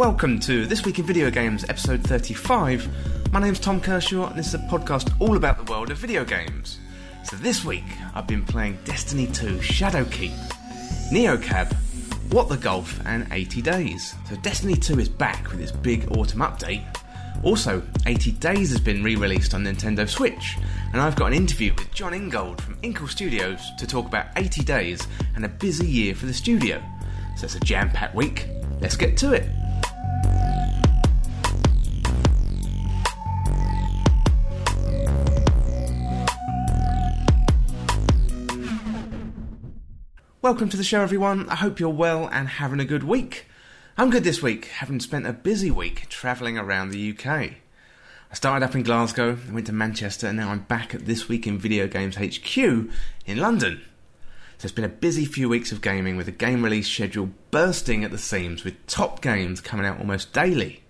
Welcome to This Week in Video Games, episode 35. My name's Tom Kershaw, and this is a podcast all about the world of video games. So this week, I've been playing Destiny 2 Shadowkeep, Neocab, What the Golf, and 80 Days. So Destiny 2 is back with its big autumn update. Also, 80 Days has been re released on Nintendo Switch, and I've got an interview with Jon Ingold from Inkle Studios to talk about 80 Days and a busy year for the studio. So it's a jam packed week. Let's get to it. Welcome to the show, everyone. I hope you're well and having a good week. I'm good this week, having spent a busy week travelling around the UK. I started up in Glasgow, I went to Manchester, and now I'm back at This Week in Video Games HQ in London. So it's been a busy few weeks of gaming with the game release schedule bursting at the seams with top games coming out almost daily.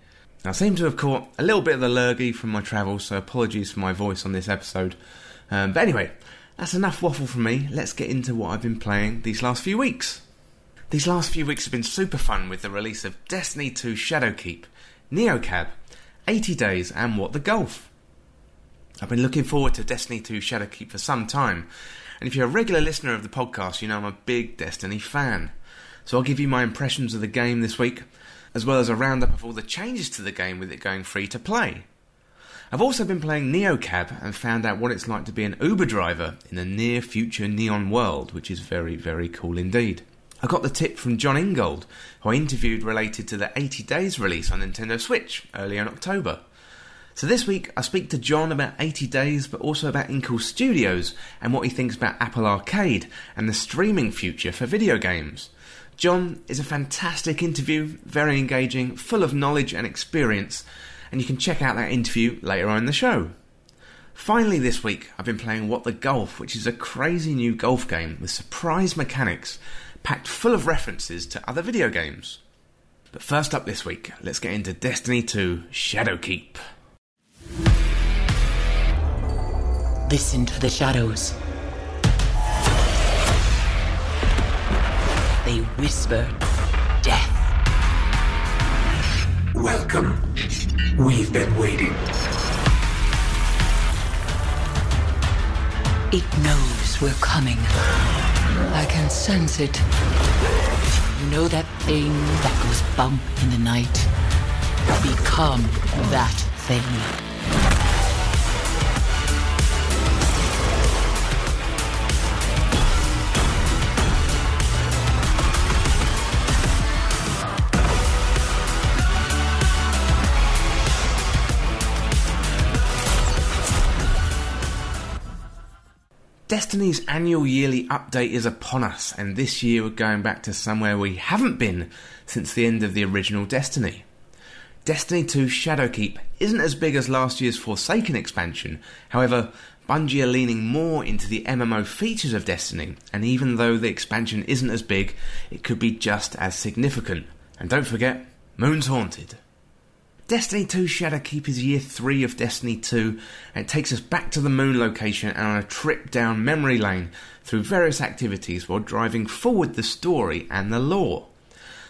Now, I seem to have caught a little bit of the lurgy from my travels, so apologies for my voice on this episode. Um, but anyway, that's enough waffle from me. Let's get into what I've been playing these last few weeks. These last few weeks have been super fun with the release of Destiny 2 Shadowkeep, Neocab, 80 Days, and What the Golf. I've been looking forward to Destiny 2 Shadowkeep for some time, and if you're a regular listener of the podcast, you know I'm a big Destiny fan. So I'll give you my impressions of the game this week, as well as a roundup of all the changes to the game with it going free to play. I've also been playing Neocab and found out what it's like to be an Uber driver in the near future neon world, which is very, very cool indeed. I got the tip from Jon Ingold, who I interviewed related to the 80 Days release on Nintendo Switch early in October. So this week I speak to Jon about 80 Days, but also about Inkle Studios and what he thinks about Apple Arcade and the streaming future for video games. Jon is a fantastic interview, very engaging, full of knowledge and experience, and you can check out that interview later on in the show. Finally, this week, I've been playing What the Golf, which is a crazy new golf game with surprise mechanics packed full of references to other video games. But first up this week, let's get into Destiny 2 Shadowkeep. Listen to the shadows. They whisper death. Welcome. We've been waiting. It knows we're coming. I can sense it. You know that thing that goes bump in the night? Become that thing. Destiny's annual yearly update is upon us, and this year we're going back to somewhere we haven't been since the end of the original Destiny. Destiny 2 Shadowkeep isn't as big as last year's Forsaken expansion, however, Bungie are leaning more into the MMO features of Destiny, and even though the expansion isn't as big, it could be just as significant. And don't forget, Moon's Haunted. Destiny 2 Shadowkeep is year 3 of Destiny 2 and it takes us back to the moon location and on a trip down memory lane through various activities while driving forward the story and the lore.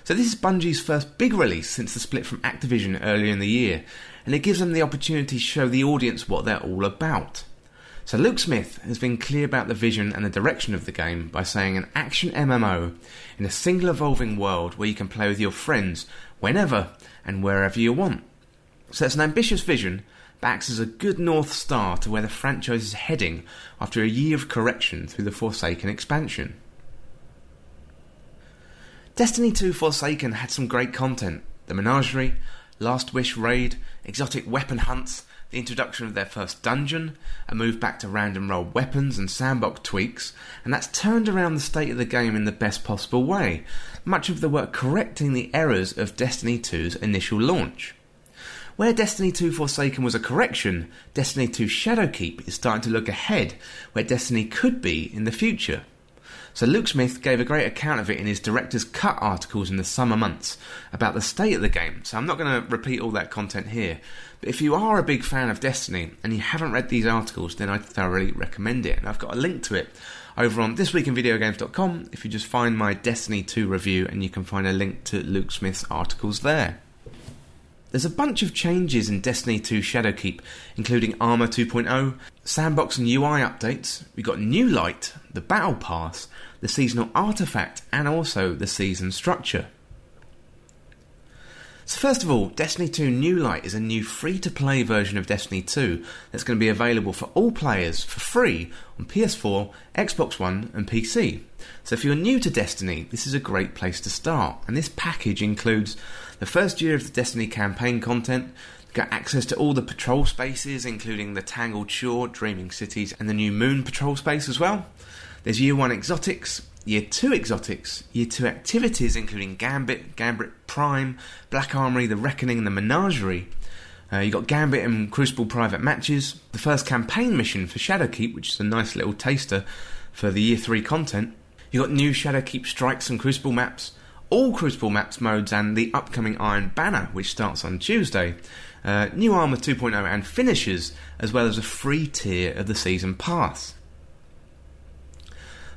So this is Bungie's first big release since the split from Activision earlier in the year and it gives them the opportunity to show the audience what they're all about. So Luke Smith has been clear about the vision and the direction of the game by saying an action MMO in a single evolving world where you can play with your friends whenever and wherever you want. So it's an ambitious vision, but acts as a good North Star to where the franchise is heading after a year of correction through the Forsaken expansion. Destiny 2 Forsaken had some great content the Menagerie, Last Wish raid, exotic weapon hunts, the introduction of their first dungeon, a move back to random roll weapons and sandbox tweaks, and that's turned around the state of the game in the best possible way, much of the work correcting the errors of Destiny 2's initial launch. Where Destiny 2 Forsaken was a correction, Destiny 2 Shadowkeep is starting to look ahead where Destiny could be in the future. So Luke Smith gave a great account of it in his director's cut articles in the summer months about the state of the game. So I'm not going to repeat all that content here. But if you are a big fan of Destiny and you haven't read these articles, then I thoroughly recommend it. And I've got a link to it over on thisweekinvideogames.com if you just find my Destiny 2 review and you can find a link to Luke Smith's articles there. There's a bunch of changes in Destiny 2 Shadowkeep, including Armour 2.0, sandbox and UI updates. We've got New Light, the Battle Pass, the seasonal artifact, and also the season structure. So first of all, Destiny 2 New Light is a new free-to-play version of Destiny 2 that's going to be available for all players for free on PS4, Xbox One, and PC. So if you're new to Destiny, this is a great place to start. And this package includes the first year of the Destiny campaign content, got access to all the patrol spaces, including the Tangled Shore, Dreaming Cities, and the new Moon patrol space as well. There's Year 1 exotics, Year 2 exotics, Year 2 activities including Gambit, Gambit Prime, Black Armory, The Reckoning, and the Menagerie. Uh, you got Gambit and Crucible private matches, the first campaign mission for Shadowkeep, which is a nice little taster for the Year 3 content. You got new Shadowkeep strikes and Crucible maps, all Crucible maps modes, and the upcoming Iron Banner, which starts on Tuesday. Uh, new Armour 2.0 and finishes, as well as a free tier of the season pass.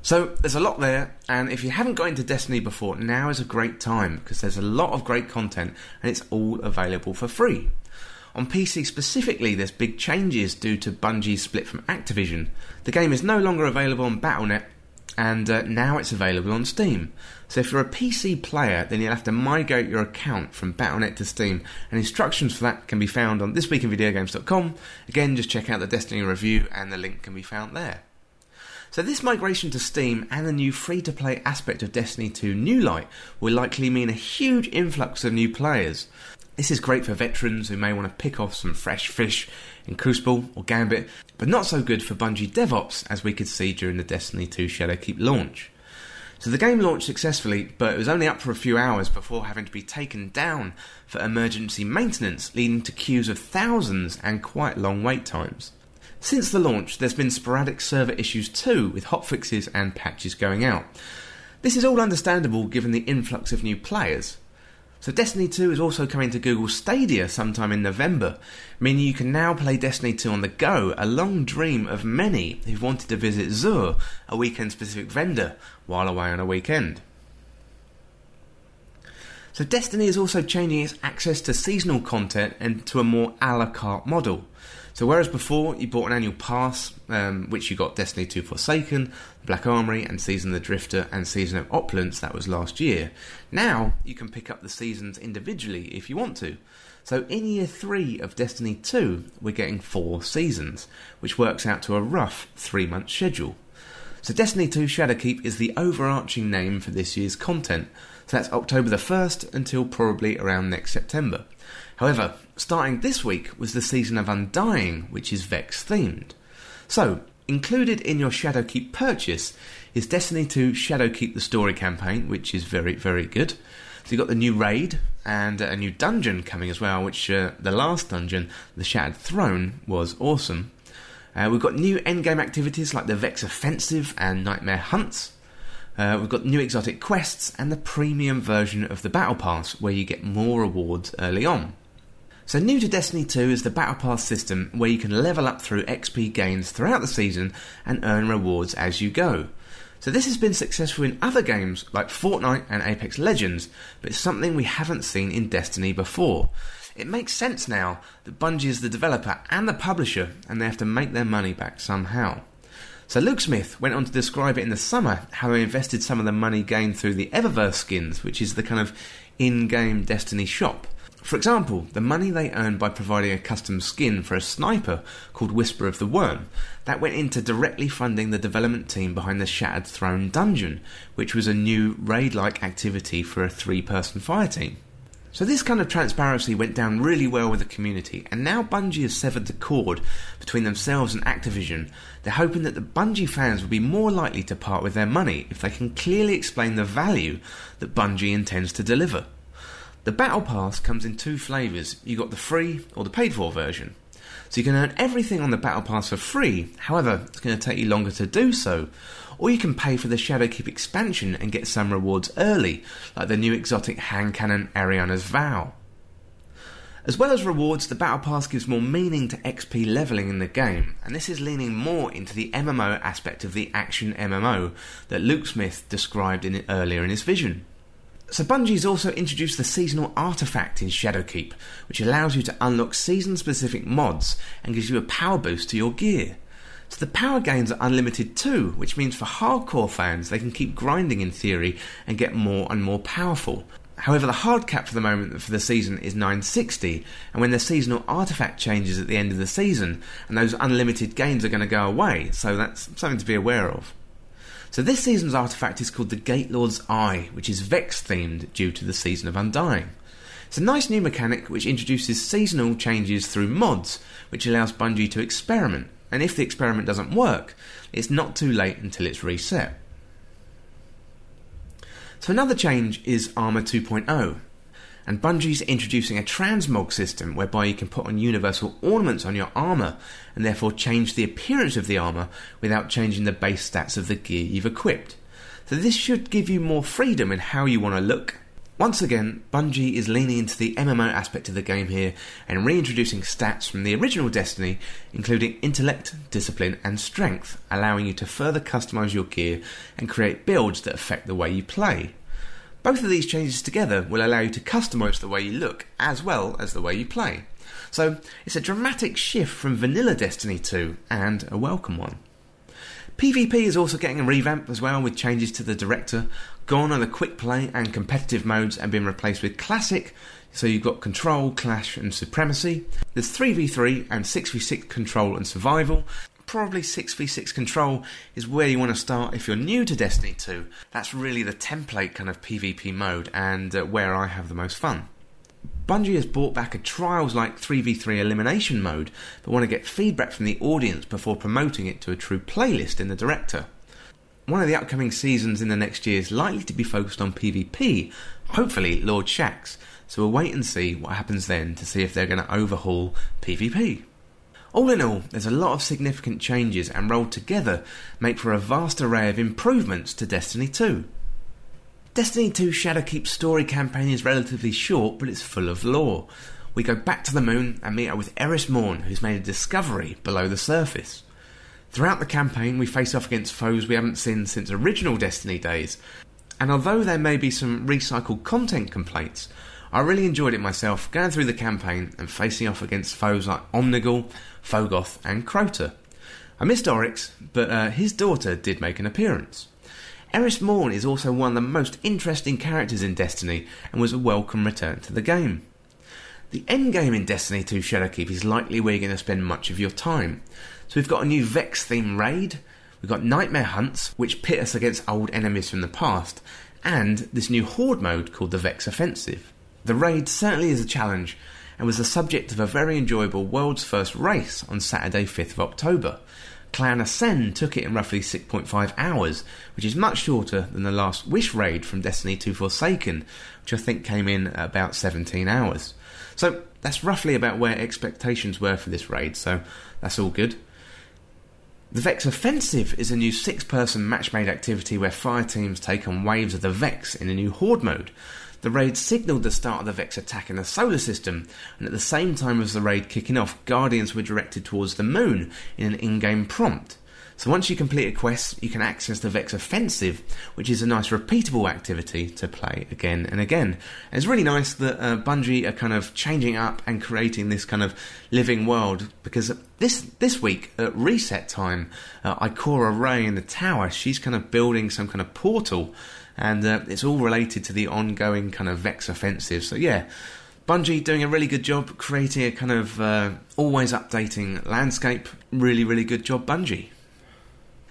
So there's a lot there, and if you haven't got into Destiny before, now is a great time because there's a lot of great content and it's all available for free. On PC specifically, there's big changes due to Bungie's split from Activision. The game is no longer available on Battle.net, and uh, now it's available on Steam. So if you're a PC player, then you'll have to migrate your account from Battle.net to Steam, and instructions for that can be found on thisweekinvideogames.com. Again, just check out the Destiny review, and the link can be found there. So this migration to Steam and the new free-to-play aspect of Destiny 2 New Light will likely mean a huge influx of new players. This is great for veterans who may want to pick off some fresh fish in Crucible or Gambit, but not so good for Bungie DevOps as we could see during the Destiny 2 Shadowkeep launch. So the game launched successfully, but it was only up for a few hours before having to be taken down for emergency maintenance, leading to queues of thousands and quite long wait times. Since the launch, there's been sporadic server issues too, with hotfixes and patches going out. This is all understandable given the influx of new players. So Destiny 2 is also coming to Google Stadia sometime in November, meaning you can now play Destiny 2 on the go, a long dream of many who've wanted to visit Xur, a weekend specific vendor, while away on a weekend. So Destiny is also changing its access to seasonal content and to a more a la carte model. So whereas before you bought an annual pass, um, which you got Destiny 2 Forsaken, Black Armory, and Season of the Drifter, and Season of Opulence, that was last year, now you can pick up the seasons individually if you want to. So in year 3 of Destiny 2, we're getting 4 seasons, which works out to a rough 3 month schedule. So Destiny 2 Shadowkeep is the overarching name for this year's content, so that's October the 1st until probably around next September. However, starting this week was the season of Undying, which is Vex themed. So, included in your Shadowkeep purchase is Destiny 2 Shadowkeep the Story campaign, which is very, very good. So you've got the new raid and a new dungeon coming as well, which uh, the last dungeon, the Shattered Throne, was awesome. Uh, we've got new endgame activities like the Vex Offensive and Nightmare Hunts. Uh, we've got new exotic quests and the premium version of the Battle Pass, where you get more rewards early on. So, new to Destiny 2 is the Battle Pass system where you can level up through XP gains throughout the season and earn rewards as you go. So, this has been successful in other games like Fortnite and Apex Legends, but it's something we haven't seen in Destiny before. It makes sense now that Bungie is the developer and the publisher, and they have to make their money back somehow. So Luke Smith went on to describe it in the summer how they invested some of the money gained through the Eververse skins, which is the kind of in-game Destiny shop. For example, the money they earned by providing a custom skin for a sniper called Whisper of the Worm, that went into directly funding the development team behind the Shattered Throne dungeon, which was a new raid-like activity for a three-person fire team. So this kind of transparency went down really well with the community, and now Bungie has severed the cord between themselves and Activision. They're hoping that the Bungie fans will be more likely to part with their money if they can clearly explain the value that Bungie intends to deliver. The Battle Pass comes in two flavours. You got the free or the paid for version. So you can earn everything on the Battle Pass for free, however, it's going to take you longer to do so. Or you can pay for the Shadowkeep expansion and get some rewards early, like the new exotic hand cannon Eriana's Vow. As well as rewards, the Battle Pass gives more meaning to XP leveling in the game, and this is leaning more into the MMO aspect of the action MMO that Luke Smith described in earlier in his vision. So Bungie's also introduced the seasonal artifact in Shadowkeep, which allows you to unlock season-specific mods and gives you a power boost to your gear. So the power gains are unlimited too, which means for hardcore fans they can keep grinding in theory and get more and more powerful. However, the hard cap for the moment for the season is 960, and when the seasonal artifact changes at the end of the season, and those unlimited gains are going to go away, so that's something to be aware of. So this season's artifact is called the Gate Lord's Eye, which is Vex themed due to the Season of Undying. It's a nice new mechanic which introduces seasonal changes through mods, which allows Bungie to experiment, and if the experiment doesn't work, it's not too late until it's reset. So another change is Armour 2.0, and Bungie's introducing a transmog system whereby you can put on universal ornaments on your armour and therefore change the appearance of the armour without changing the base stats of the gear you've equipped. So this should give you more freedom in how you want to look once again, Bungie is leaning into the MMO aspect of the game here and reintroducing stats from the original Destiny, including intellect, discipline, and strength, allowing you to further customize your gear and create builds that affect the way you play. Both of these changes together will allow you to customize the way you look as well as the way you play. So, it's a dramatic shift from vanilla Destiny 2 and a welcome one. PvP is also getting a revamp as well with changes to the director, gone are the quick play and competitive modes and been replaced with classic. So you've got control, clash, and supremacy. There's 3v3 and 6v6 control and survival. Probably 6v6 control is where you want to start if you're new to Destiny 2. That's really the template kind of PvP mode and uh, where I have the most fun. Bungie has brought back a trials like 3v3 elimination mode, but want to get feedback from the audience before promoting it to a true playlist in the director. One of the upcoming seasons in the next year is likely to be focused on PvP, hopefully Lord Shaxx, so we'll wait and see what happens then to see if they're going to overhaul PvP. All in all, there's a lot of significant changes and rolled together make for a vast array of improvements to Destiny 2. Destiny 2 Shadowkeep story campaign is relatively short, but it's full of lore. We go back to the moon and meet up with Eris Morn, who's made a discovery below the surface. Throughout the campaign, we face off against foes we haven't seen since original Destiny days, and although there may be some recycled content complaints, I really enjoyed it myself going through the campaign and facing off against foes like Omnigul, Phogoth, and Crota. I missed Oryx, but uh, his daughter did make an appearance. Eris Morn is also one of the most interesting characters in Destiny and was a welcome return to the game. The endgame in Destiny 2 Shadowkeep is likely where you're going to spend much of your time, so we've got a new Vex theme raid, we've got Nightmare Hunts, which pit us against old enemies from the past, and this new Horde mode called the Vex Offensive. The raid certainly is a challenge and was the subject of a very enjoyable world's first race on Saturday, 5th of October. Clan Ascend took it in roughly 6.5 hours, which is much shorter than the last Wish raid from Destiny 2 Forsaken, which I think came in about 17 hours. So that's roughly about where expectations were for this raid, so that's all good. The Vex Offensive is a new six person match made activity where fire teams take on waves of the Vex in a new Horde mode. The raid signalled the start of the Vex attack in the solar system, and at the same time as the raid kicking off, Guardians were directed towards the moon in an in game prompt. So once you complete a quest, you can access the Vex Offensive, which is a nice repeatable activity to play again and again. And it's really nice that uh, Bungie are kind of changing up and creating this kind of living world because this this week at reset time, uh, Ikora Rey in the tower, she's kind of building some kind of portal, and uh, it's all related to the ongoing kind of Vex Offensive. So yeah. Bungie doing a really good job creating a kind of uh, always updating landscape. Really, really good job, Bungie.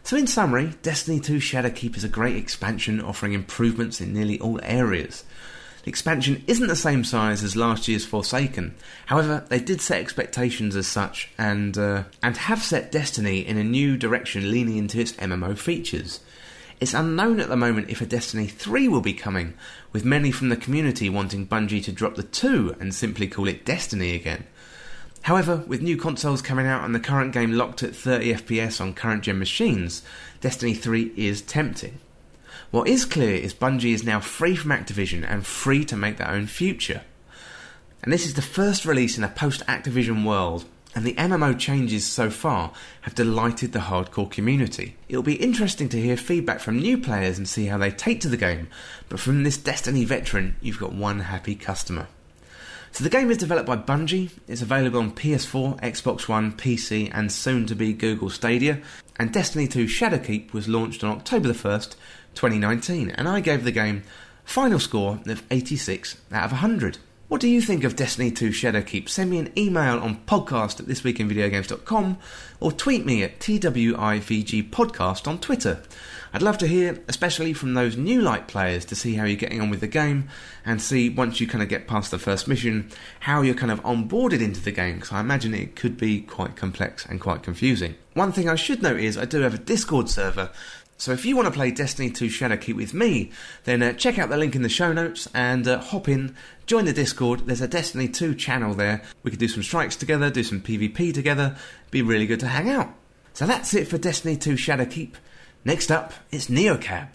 So, in summary, Destiny 2 Shadowkeep is a great expansion offering improvements in nearly all areas. The expansion isn't the same size as last year's Forsaken. However, they did set expectations as such and uh, and have set Destiny in a new direction leaning into its MMO features. It's unknown at the moment if a Destiny 3 will be coming, with many from the community wanting Bungie to drop the 2 and simply call it Destiny again. However, with new consoles coming out and the current game locked at 30 FPS on current gen machines, Destiny 3 is tempting. What is clear is Bungie is now free from Activision and free to make their own future. And this is the first release in a post Activision world, and the MMO changes so far have delighted the hardcore community. It'll be interesting to hear feedback from new players and see how they take to the game, but from this Destiny veteran, you've got one happy customer. So the game is developed by Bungie, it's available on PS4, Xbox One, PC, and soon to be Google Stadia, and Destiny 2 Shadowkeep was launched on October the 1st, 2019, and I gave the game final score of 86 out of 100. What do you think of Destiny 2 Shadowkeep? Send me an email on podcast at thisweekinvideogames.com or tweet me at TWIVG Podcast on Twitter. I'd love to hear, especially from those new light players, to see how you're getting on with the game and see once you kind of get past the first mission, how you're kind of onboarded into the game, because I imagine it could be quite complex and quite confusing. One thing I should note is I do have a Discord server, so if you want to play Destiny 2 Shadowkeep with me, then uh, check out the link in the show notes and uh, hop in, join the Discord. There's a Destiny 2 channel there. We could do some strikes together, do some PvP together. Be really good to hang out. So that's it for Destiny 2 Shadowkeep. Next up, it's Neocab.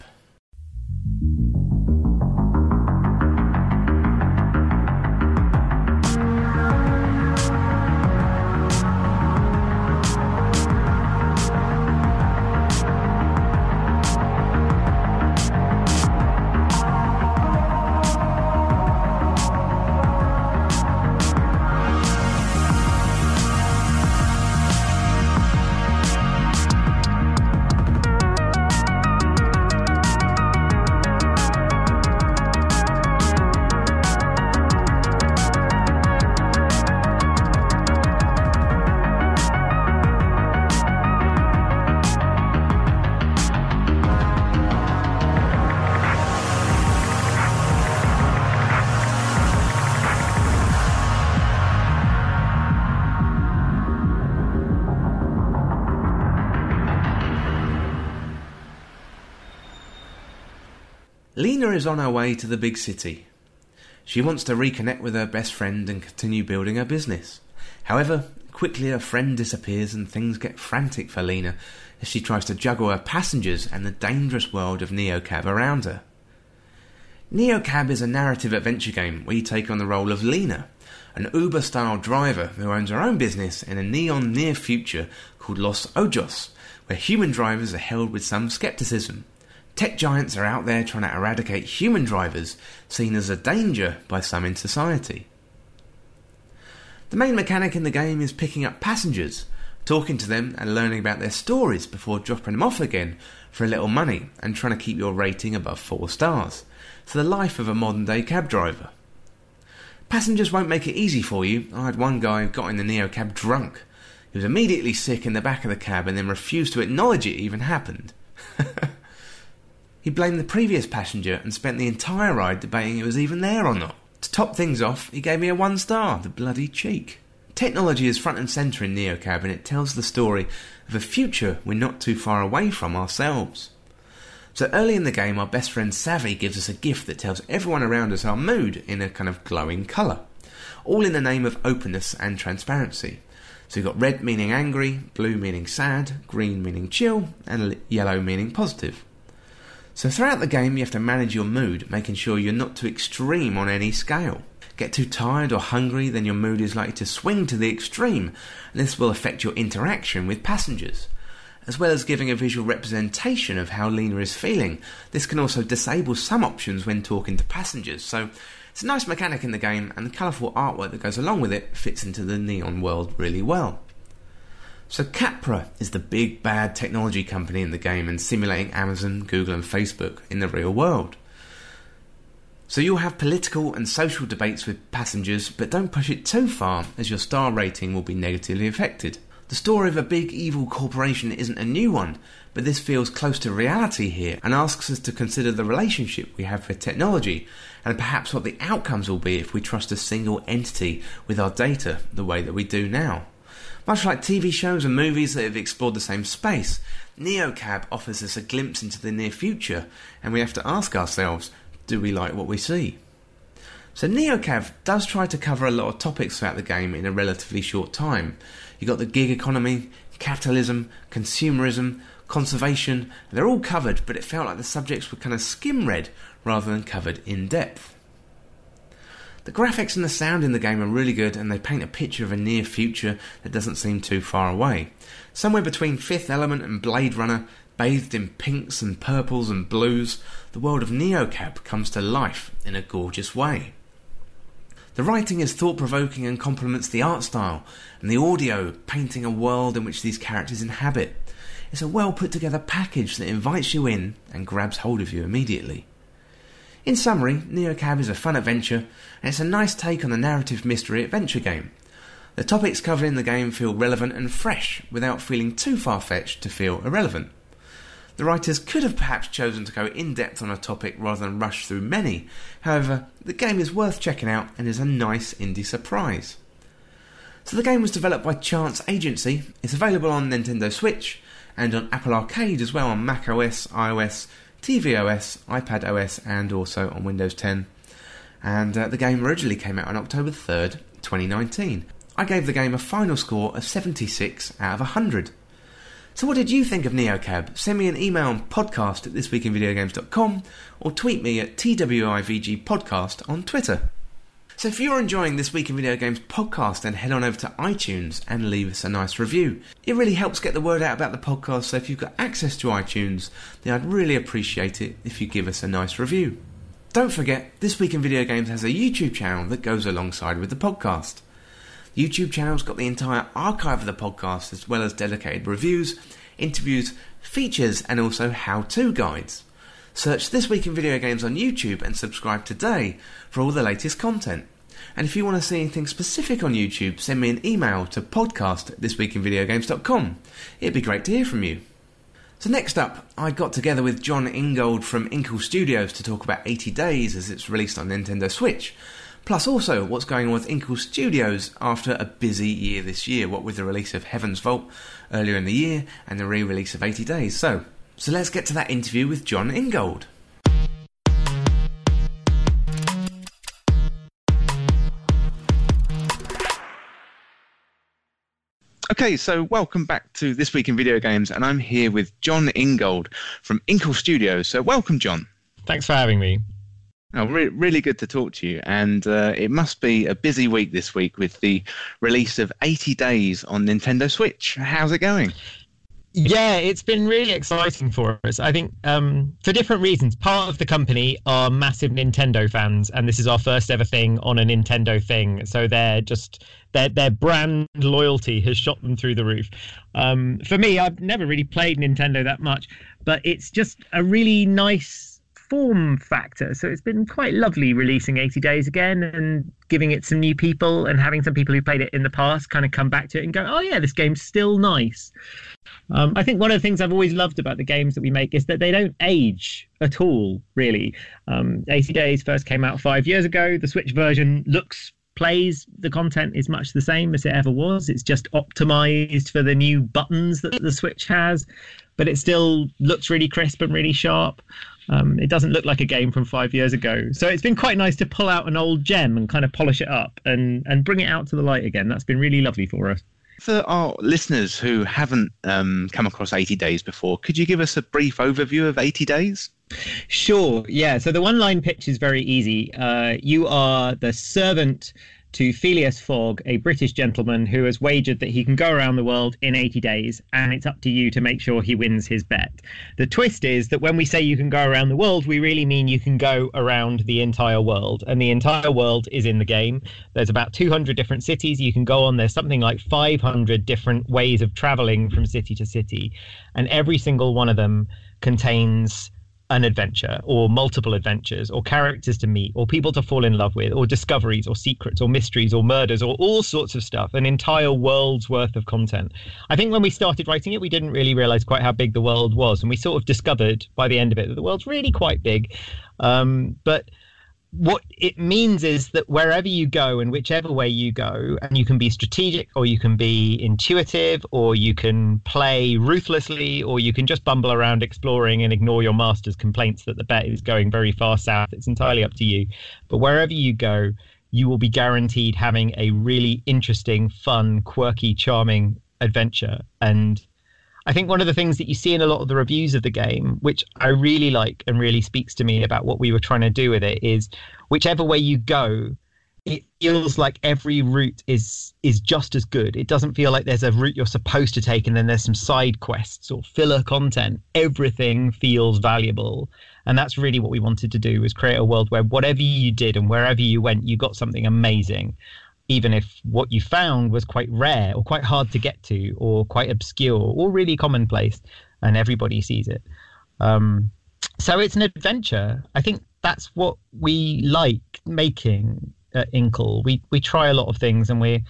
Is on her way to the big city. She wants to reconnect with her best friend and continue building her business. However, quickly her friend disappears and things get frantic for Lena as she tries to juggle her passengers and the dangerous world of Neocab around her. Neocab is a narrative adventure game where you take on the role of Lena, an Uber style driver who owns her own business in a neon near future called Los Ojos, where human drivers are held with some skepticism. Tech giants are out there trying to eradicate human drivers, seen as a danger by some in society. The main mechanic in the game is picking up passengers, talking to them and learning about their stories before dropping them off again for a little money and trying to keep your rating above 4 stars. So the life of a modern day cab driver. Passengers won't make it easy for you. I had one guy who got in the Neo cab drunk. He was immediately sick in the back of the cab and then refused to acknowledge it even happened. He blamed the previous passenger and spent the entire ride debating it was even there or not. To top things off, he gave me a one star, the bloody cheek. Technology is front and centre in Neocab and it tells the story of a future we're not too far away from ourselves. So early in the game, our best friend Savvy gives us a gift that tells everyone around us our mood in a kind of glowing colour, all in the name of openness and transparency. So you've got red meaning angry, blue meaning sad, green meaning chill, and yellow meaning positive. So throughout the game, you have to manage your mood, making sure you're not too extreme on any scale. Get too tired or hungry, then your mood is likely to swing to the extreme, and this will affect your interaction with passengers. As well as giving a visual representation of how Lena is feeling, this can also disable some options when talking to passengers, so it's a nice mechanic in the game, and the colourful artwork that goes along with it fits into the neon world really well. So Capra is the big bad technology company in the game and simulating Amazon, Google, and Facebook in the real world. So you'll have political and social debates with passengers, but don't push it too far, as your star rating will be negatively affected. The story of a big evil corporation isn't a new one, but this feels close to reality here and asks us to consider the relationship we have with technology and perhaps what the outcomes will be if we trust a single entity with our data the way that we do now. Much like TV shows and movies that have explored the same space, Neocab offers us a glimpse into the near future, and we have to ask ourselves do we like what we see? So, Neocab does try to cover a lot of topics throughout the game in a relatively short time. You've got the gig economy, capitalism, consumerism, conservation, they're all covered, but it felt like the subjects were kind of skim read rather than covered in depth. The graphics and the sound in the game are really good and they paint a picture of a near future that doesn't seem too far away. Somewhere between Fifth Element and Blade Runner, bathed in pinks and purples and blues, the world of Neocab comes to life in a gorgeous way. The writing is thought provoking and complements the art style, and the audio painting a world in which these characters inhabit. It's a well put together package that invites you in and grabs hold of you immediately. In summary, Neocab is a fun adventure, and it's a nice take on the narrative mystery adventure game. The topics covered in the game feel relevant and fresh without feeling too far fetched to feel irrelevant. The writers could have perhaps chosen to go in depth on a topic rather than rush through many, however, the game is worth checking out and is a nice indie surprise. So, the game was developed by Chance Agency, it's available on Nintendo Switch and on Apple Arcade as well on Mac OS, iOS, tvOS, iPad OS, and also on Windows 10. And uh, the game originally came out on October 3rd, 2019. I gave the game a final score of 76 out of 100. So, what did you think of Neocab? Send me an email on podcast at thisweekinvideogames.com or tweet me at TWIVG podcast on Twitter. So, if you're enjoying this Week in Video Games podcast, then head on over to iTunes and leave us a nice review. It really helps get the word out about the podcast, so if you've got access to iTunes, then I'd really appreciate it if you give us a nice review. Don't forget, This Week in Video Games has a YouTube channel that goes alongside with the podcast. The YouTube channel's got the entire archive of the podcast, as well as dedicated reviews, interviews, features, and also how to guides. Search This Week in Video Games on YouTube and subscribe today for all the latest content. And if you want to see anything specific on YouTube, send me an email to podcast thisweekinvideogames.com. It'd be great to hear from you. So next up, I got together with Jon Ingold from Inkle Studios to talk about 80 Days as it's released on Nintendo Switch. Plus also what's going on with Inkle Studios after a busy year this year, what with the release of Heaven's Vault earlier in the year and the re-release of 80 Days. So, so let's get to that interview with Jon Ingold. Okay, so welcome back to This Week in Video Games, and I'm here with Jon Ingold from Inkle Studios. So welcome, Jon. Thanks for having me. Oh, re- really good to talk to you. And uh, it must be a busy week this week with the release of 80 Days on Nintendo Switch. How's it going? Yeah, it's been really exciting for us. I think um, for different reasons. Part of the company are massive Nintendo fans, and this is our first ever thing on a Nintendo thing. So they're just their their brand loyalty has shot them through the roof. Um, for me, I've never really played Nintendo that much, but it's just a really nice form factor. So it's been quite lovely releasing 80 Days again and giving it some new people and having some people who played it in the past kind of come back to it and go, oh, yeah, this game's still nice. Um, I think one of the things I've always loved about the games that we make is that they don't age at all, really. Um, 80 Days first came out five years ago. The Switch version looks plays the content is much the same as it ever was it's just optimized for the new buttons that the switch has but it still looks really crisp and really sharp um, it doesn't look like a game from five years ago. So it's been quite nice to pull out an old gem and kind of polish it up and, and bring it out to the light again. That's been really lovely for us. For our listeners who haven't um, come across 80 Days before, could you give us a brief overview of 80 Days? Sure. Yeah. So the one line pitch is very easy. Uh, you are the servant to Phileas Fogg, a British gentleman who has wagered that he can go around the world in 80 days, and it's up to you to make sure he wins his bet. The twist is that when we say you can go around the world, we really mean you can go around the entire world, and the entire world is in the game. There's about 200 different cities you can go on. There's something like 500 different ways of traveling from city to city, and every single one of them contains an adventure or multiple adventures or characters to meet or people to fall in love with or discoveries or secrets or mysteries or murders or all sorts of stuff an entire world's worth of content. I think when we started writing it we didn't really realize quite how big the world was and we sort of discovered by the end of it that the world's really quite big. Um, but what it means is that wherever you go and whichever way you go, and you can be strategic or you can be intuitive or you can play ruthlessly or you can just bumble around exploring and ignore your master's complaints that the bet is going very far south. It's entirely up to you. But wherever you go, you will be guaranteed having a really interesting, fun, quirky, charming adventure. And I think one of the things that you see in a lot of the reviews of the game, which I really like and really speaks to me about what we were trying to do with it, is whichever way you go, it feels like every route is is just as good. It doesn't feel like there's a route you're supposed to take and then there's some side quests or filler content. Everything feels valuable. And that's really what we wanted to do was create a world where whatever you did and wherever you went, you got something amazing. Even if what you found was quite rare or quite hard to get to or quite obscure or really commonplace and everybody sees it. Um, so it's an adventure. I think that's what we like making at Inkle. We we try a lot of things and we're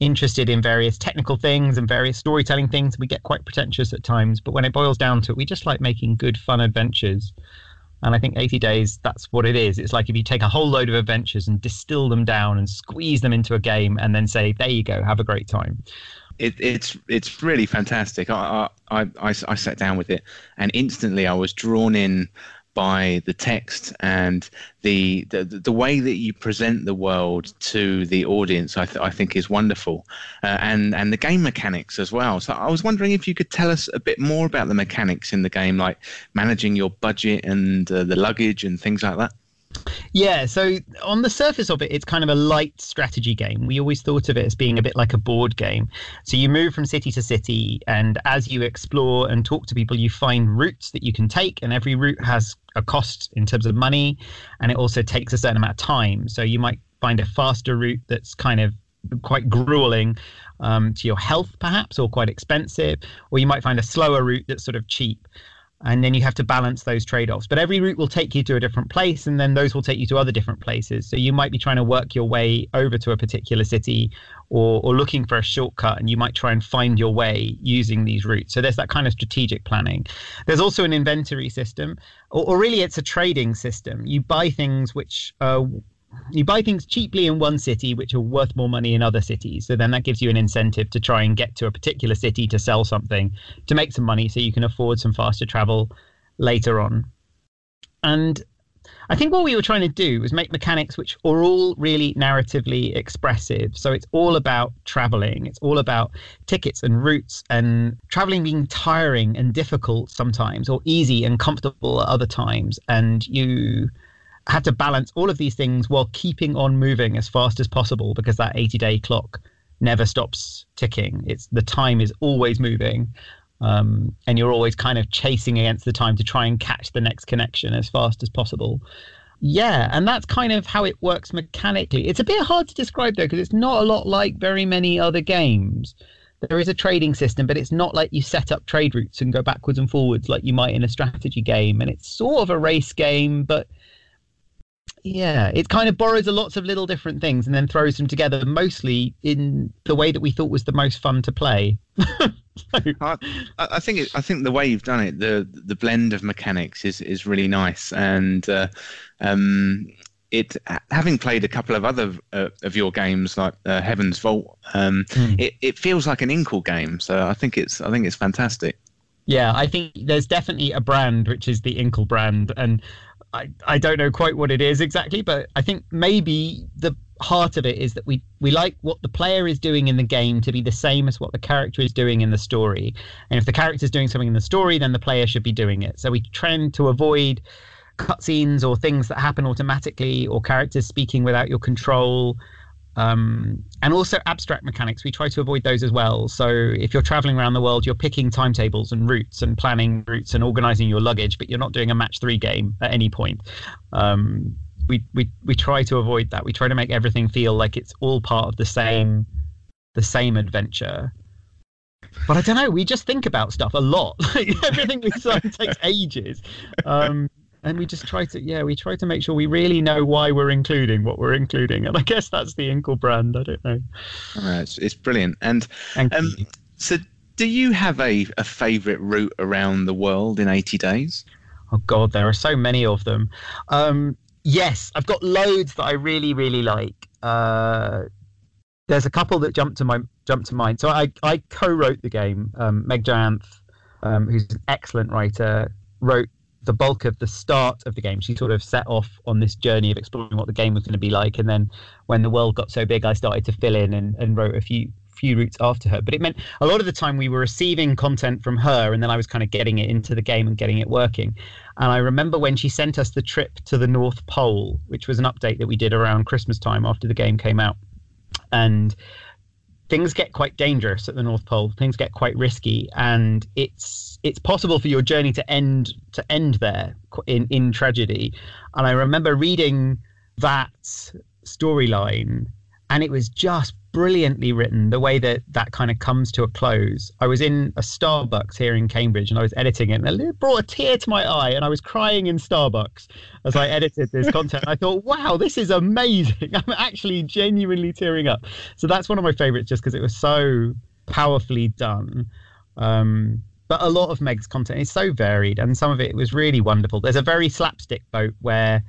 interested in various technical things and various storytelling things. We get quite pretentious at times, but when it boils down to it, we just like making good, fun adventures. And I think 80 Days, that's what it is. It's like if you take a whole load of adventures and distill them down and squeeze them into a game and then say, there you go, have a great time. It, it's it's really fantastic. I, I, I, I sat down with it and instantly I was drawn in by the text and the, the the way that you present the world to the audience. I, th- I think is wonderful, uh, and and the game mechanics as well. So I was wondering if you could tell us a bit more about the mechanics in the game, like managing your budget and uh, the luggage and things like that. Yeah, so on the surface of it, it's kind of a light strategy game. We always thought of it as being a bit like a board game. So you move from city to city, and as you explore and talk to people, you find routes that you can take, and every route has a cost in terms of money, and it also takes a certain amount of time. So you might find a faster route that's kind of quite grueling um, to your health, perhaps, or quite expensive, or you might find a slower route that's sort of cheap and then you have to balance those trade-offs. But every route will take you to a different place and then those will take you to other different places. So you might be trying to work your way over to a particular city or, or looking for a shortcut and you might try and find your way using these routes. So there's that kind of strategic planning. There's also an inventory system or, or really it's a trading system. You buy things which uh, you buy things cheaply in one city which are worth more money in other cities so then that gives you an incentive to try and get to a particular city to sell something to make some money so you can afford some faster travel later on and I think what we were trying to do was make mechanics which are all really narratively expressive. So it's all about traveling, it's all about tickets and routes, and traveling being tiring and difficult sometimes, or easy and comfortable at other times. And you have to balance all of these things while keeping on moving as fast as possible because that 80 day clock never stops ticking. It's the time is always moving. Um, and you're always kind of chasing against the time to try and catch the next connection as fast as possible. Yeah, and that's kind of how it works mechanically. It's a bit hard to describe though because it's not a lot like very many other games. There is a trading system, but it's not like you set up trade routes and go backwards and forwards like you might in a strategy game. And it's sort of a race game, but yeah, it kind of borrows a lots of little different things and then throws them together, mostly in the way that we thought was the most fun to play. so. I, I, think it, I think the way you've done it, the the blend of mechanics is is really nice, and uh, um, it having played a couple of other uh, of your games like uh, Heaven's Vault, um, mm. it it feels like an Inkle game. So I think it's I think it's fantastic. Yeah, I think there's definitely a brand which is the Inkle brand, and I, I don't know quite what it is exactly, but I think maybe the heart of it is that we, we like what the player is doing in the game to be the same as what the character is doing in the story. And if the character is doing something in the story, then the player should be doing it. So we tend to avoid cutscenes or things that happen automatically or characters speaking without your control um, and also abstract mechanics. We try to avoid those as well. So if you're traveling around the world, you're picking timetables and routes and planning routes and organizing your luggage, but you're not doing a match three game at any point. Um, we, we we try to avoid that. We try to make everything feel like it's all part of the same the same adventure. But I don't know. We just think about stuff a lot. everything we say takes ages. Um, and we just try to yeah we try to make sure we really know why we're including what we're including. And i guess that's the inkle brand i don't know. Oh, it's, it's brilliant. And um, so do you have a, a favorite route around the world in 80 days? Oh god there are so many of them. Um, yes i've got loads that i really really like. Uh, there's a couple that jump to my jump to mind. So i, I co-wrote the game. Um, meg Jayanth, um, who's an excellent writer wrote the bulk of the start of the game. She sort of set off on this journey of exploring what the game was going to be like, and then when the world got so big, I started to fill in and, and wrote a few few routes after her. But it meant a lot of the time we were receiving content from her, and then I was kind of getting it into the game and getting it working. And I remember when she sent us the trip to the North Pole, which was an update that we did around Christmas time after the game came out. And things get quite dangerous at the North Pole. Things get quite risky, and it's it's possible for your journey to end to end there in in tragedy. And I remember reading that storyline, and it was just brilliantly written the way that that kind of comes to a close. I was in a starbucks here in cambridge and i was editing it and it brought a tear to my eye and i was crying in starbucks as i edited this content. I thought wow this is amazing. I'm actually genuinely tearing up. So that's one of my favorites just because it was so powerfully done. Um, but a lot of meg's content is so varied and some of it was really wonderful there's a very slapstick boat where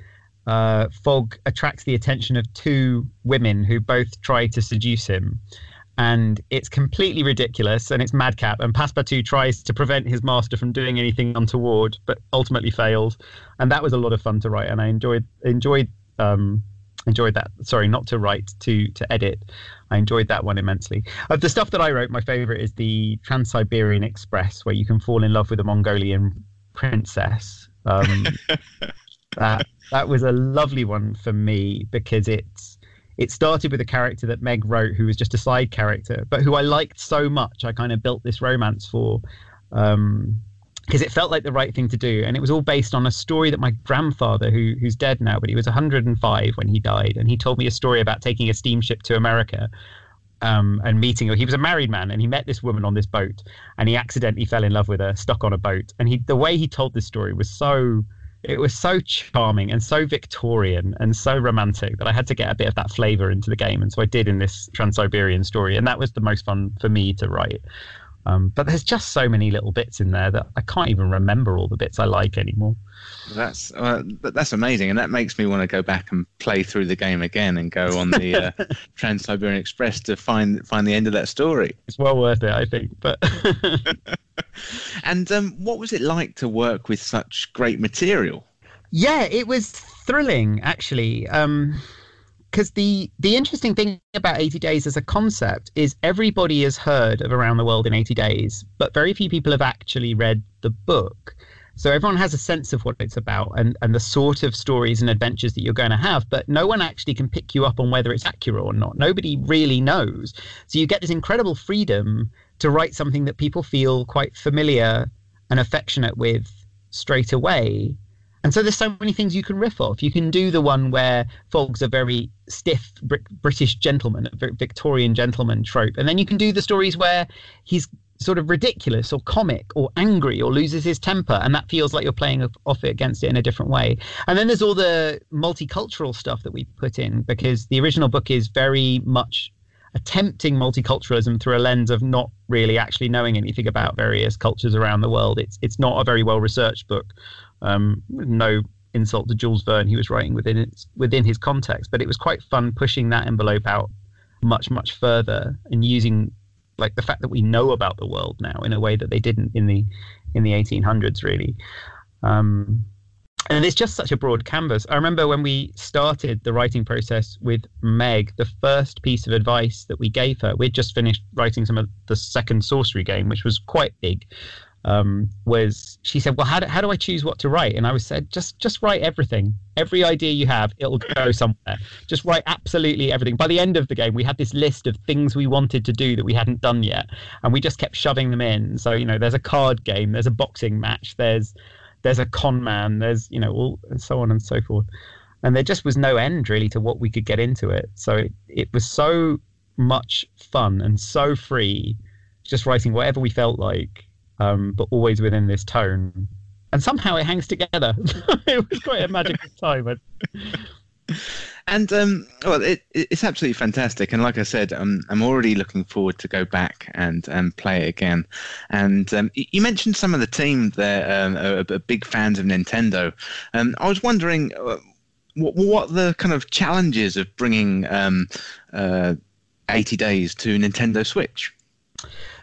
uh, Fogg attracts the attention of two women who both try to seduce him. And it's completely ridiculous and it's madcap. And Passepartout tries to prevent his master from doing anything untoward, but ultimately fails. And that was a lot of fun to write. And I enjoyed enjoyed um, enjoyed that. Sorry, not to write, to to edit. I enjoyed that one immensely. Of the stuff that I wrote, my favorite is the Trans Siberian Express, where you can fall in love with a Mongolian princess. Um, that that was a lovely one for me because it's it started with a character that Meg wrote who was just a side character, but who I liked so much. I kind of built this romance for because it felt like the right thing to do, and it was all based on a story that my grandfather, who who's dead now, but he was 105 when he died, and he told me a story about taking a steamship to America. Um, and meeting her. He was a married man, and he met this woman on this boat, and he accidentally fell in love with her, stuck on a boat. And he, the way he told this story was so it was so charming and so Victorian and so romantic that I had to get a bit of that flavor into the game. And so I did in this Trans Siberian story. And that was the most fun for me to write. Um, but there's just so many little bits in there that I can't even remember all the bits I like anymore. That's uh, that's amazing, and that makes me want to go back and play through the game again and go on the uh, Trans Siberian Express to find find the end of that story. It's well worth it, I think. But and um, what was it like to work with such great material? Yeah, it was thrilling actually. Um, because the the interesting thing about 80 days as a concept is everybody has heard of around the world in 80 days but very few people have actually read the book so everyone has a sense of what it's about and, and the sort of stories and adventures that you're going to have, but no one actually can pick you up on whether it's accurate or not. Nobody really knows. So you get this incredible freedom to write something that people feel quite familiar and affectionate with straight away. And so there's so many things you can riff off. You can do the one where Fogg's a very stiff British gentleman, a Victorian gentleman trope. And then you can do the stories where he's sort of ridiculous or comic or angry or loses his temper and that feels like you're playing off it against it in a different way and then there's all the multicultural stuff that we put in because the original book is very much attempting multiculturalism through a lens of not really actually knowing anything about various cultures around the world it's it's not a very well researched book um, no insult to Jules Verne he was writing within its within his context but it was quite fun pushing that envelope out much much further and using like the fact that we know about the world now in a way that they didn't in the in the 1800s really um, and it's just such a broad canvas. I remember when we started the writing process with Meg, the first piece of advice that we gave her, we'd just finished writing some of the second sorcery game, which was quite big um, was she said, "Well, how do, how do I choose what to write?" And I was said, "Just just write everything. Every idea you have, it'll go somewhere. Just write absolutely everything." By the end of the game, we had this list of things we wanted to do that we hadn't done yet, and we just kept shoving them in. So you know, there's a card game, there's a boxing match, there's there's a con man, there's you know, all and so on and so forth. And there just was no end really to what we could get into it. So it, it was so much fun and so free, just writing whatever we felt like um, but always within this tone. And somehow it hangs together. it was quite a magical time. And um, well, it, it's absolutely fantastic. And like I said, um, I'm already looking forward to go back and um, play it again. And um, you mentioned some of the team there um, are, are, big fans of Nintendo. Um, I was wondering uh, what, what the kind of challenges of bringing um, uh, 80 Days to Nintendo Switch.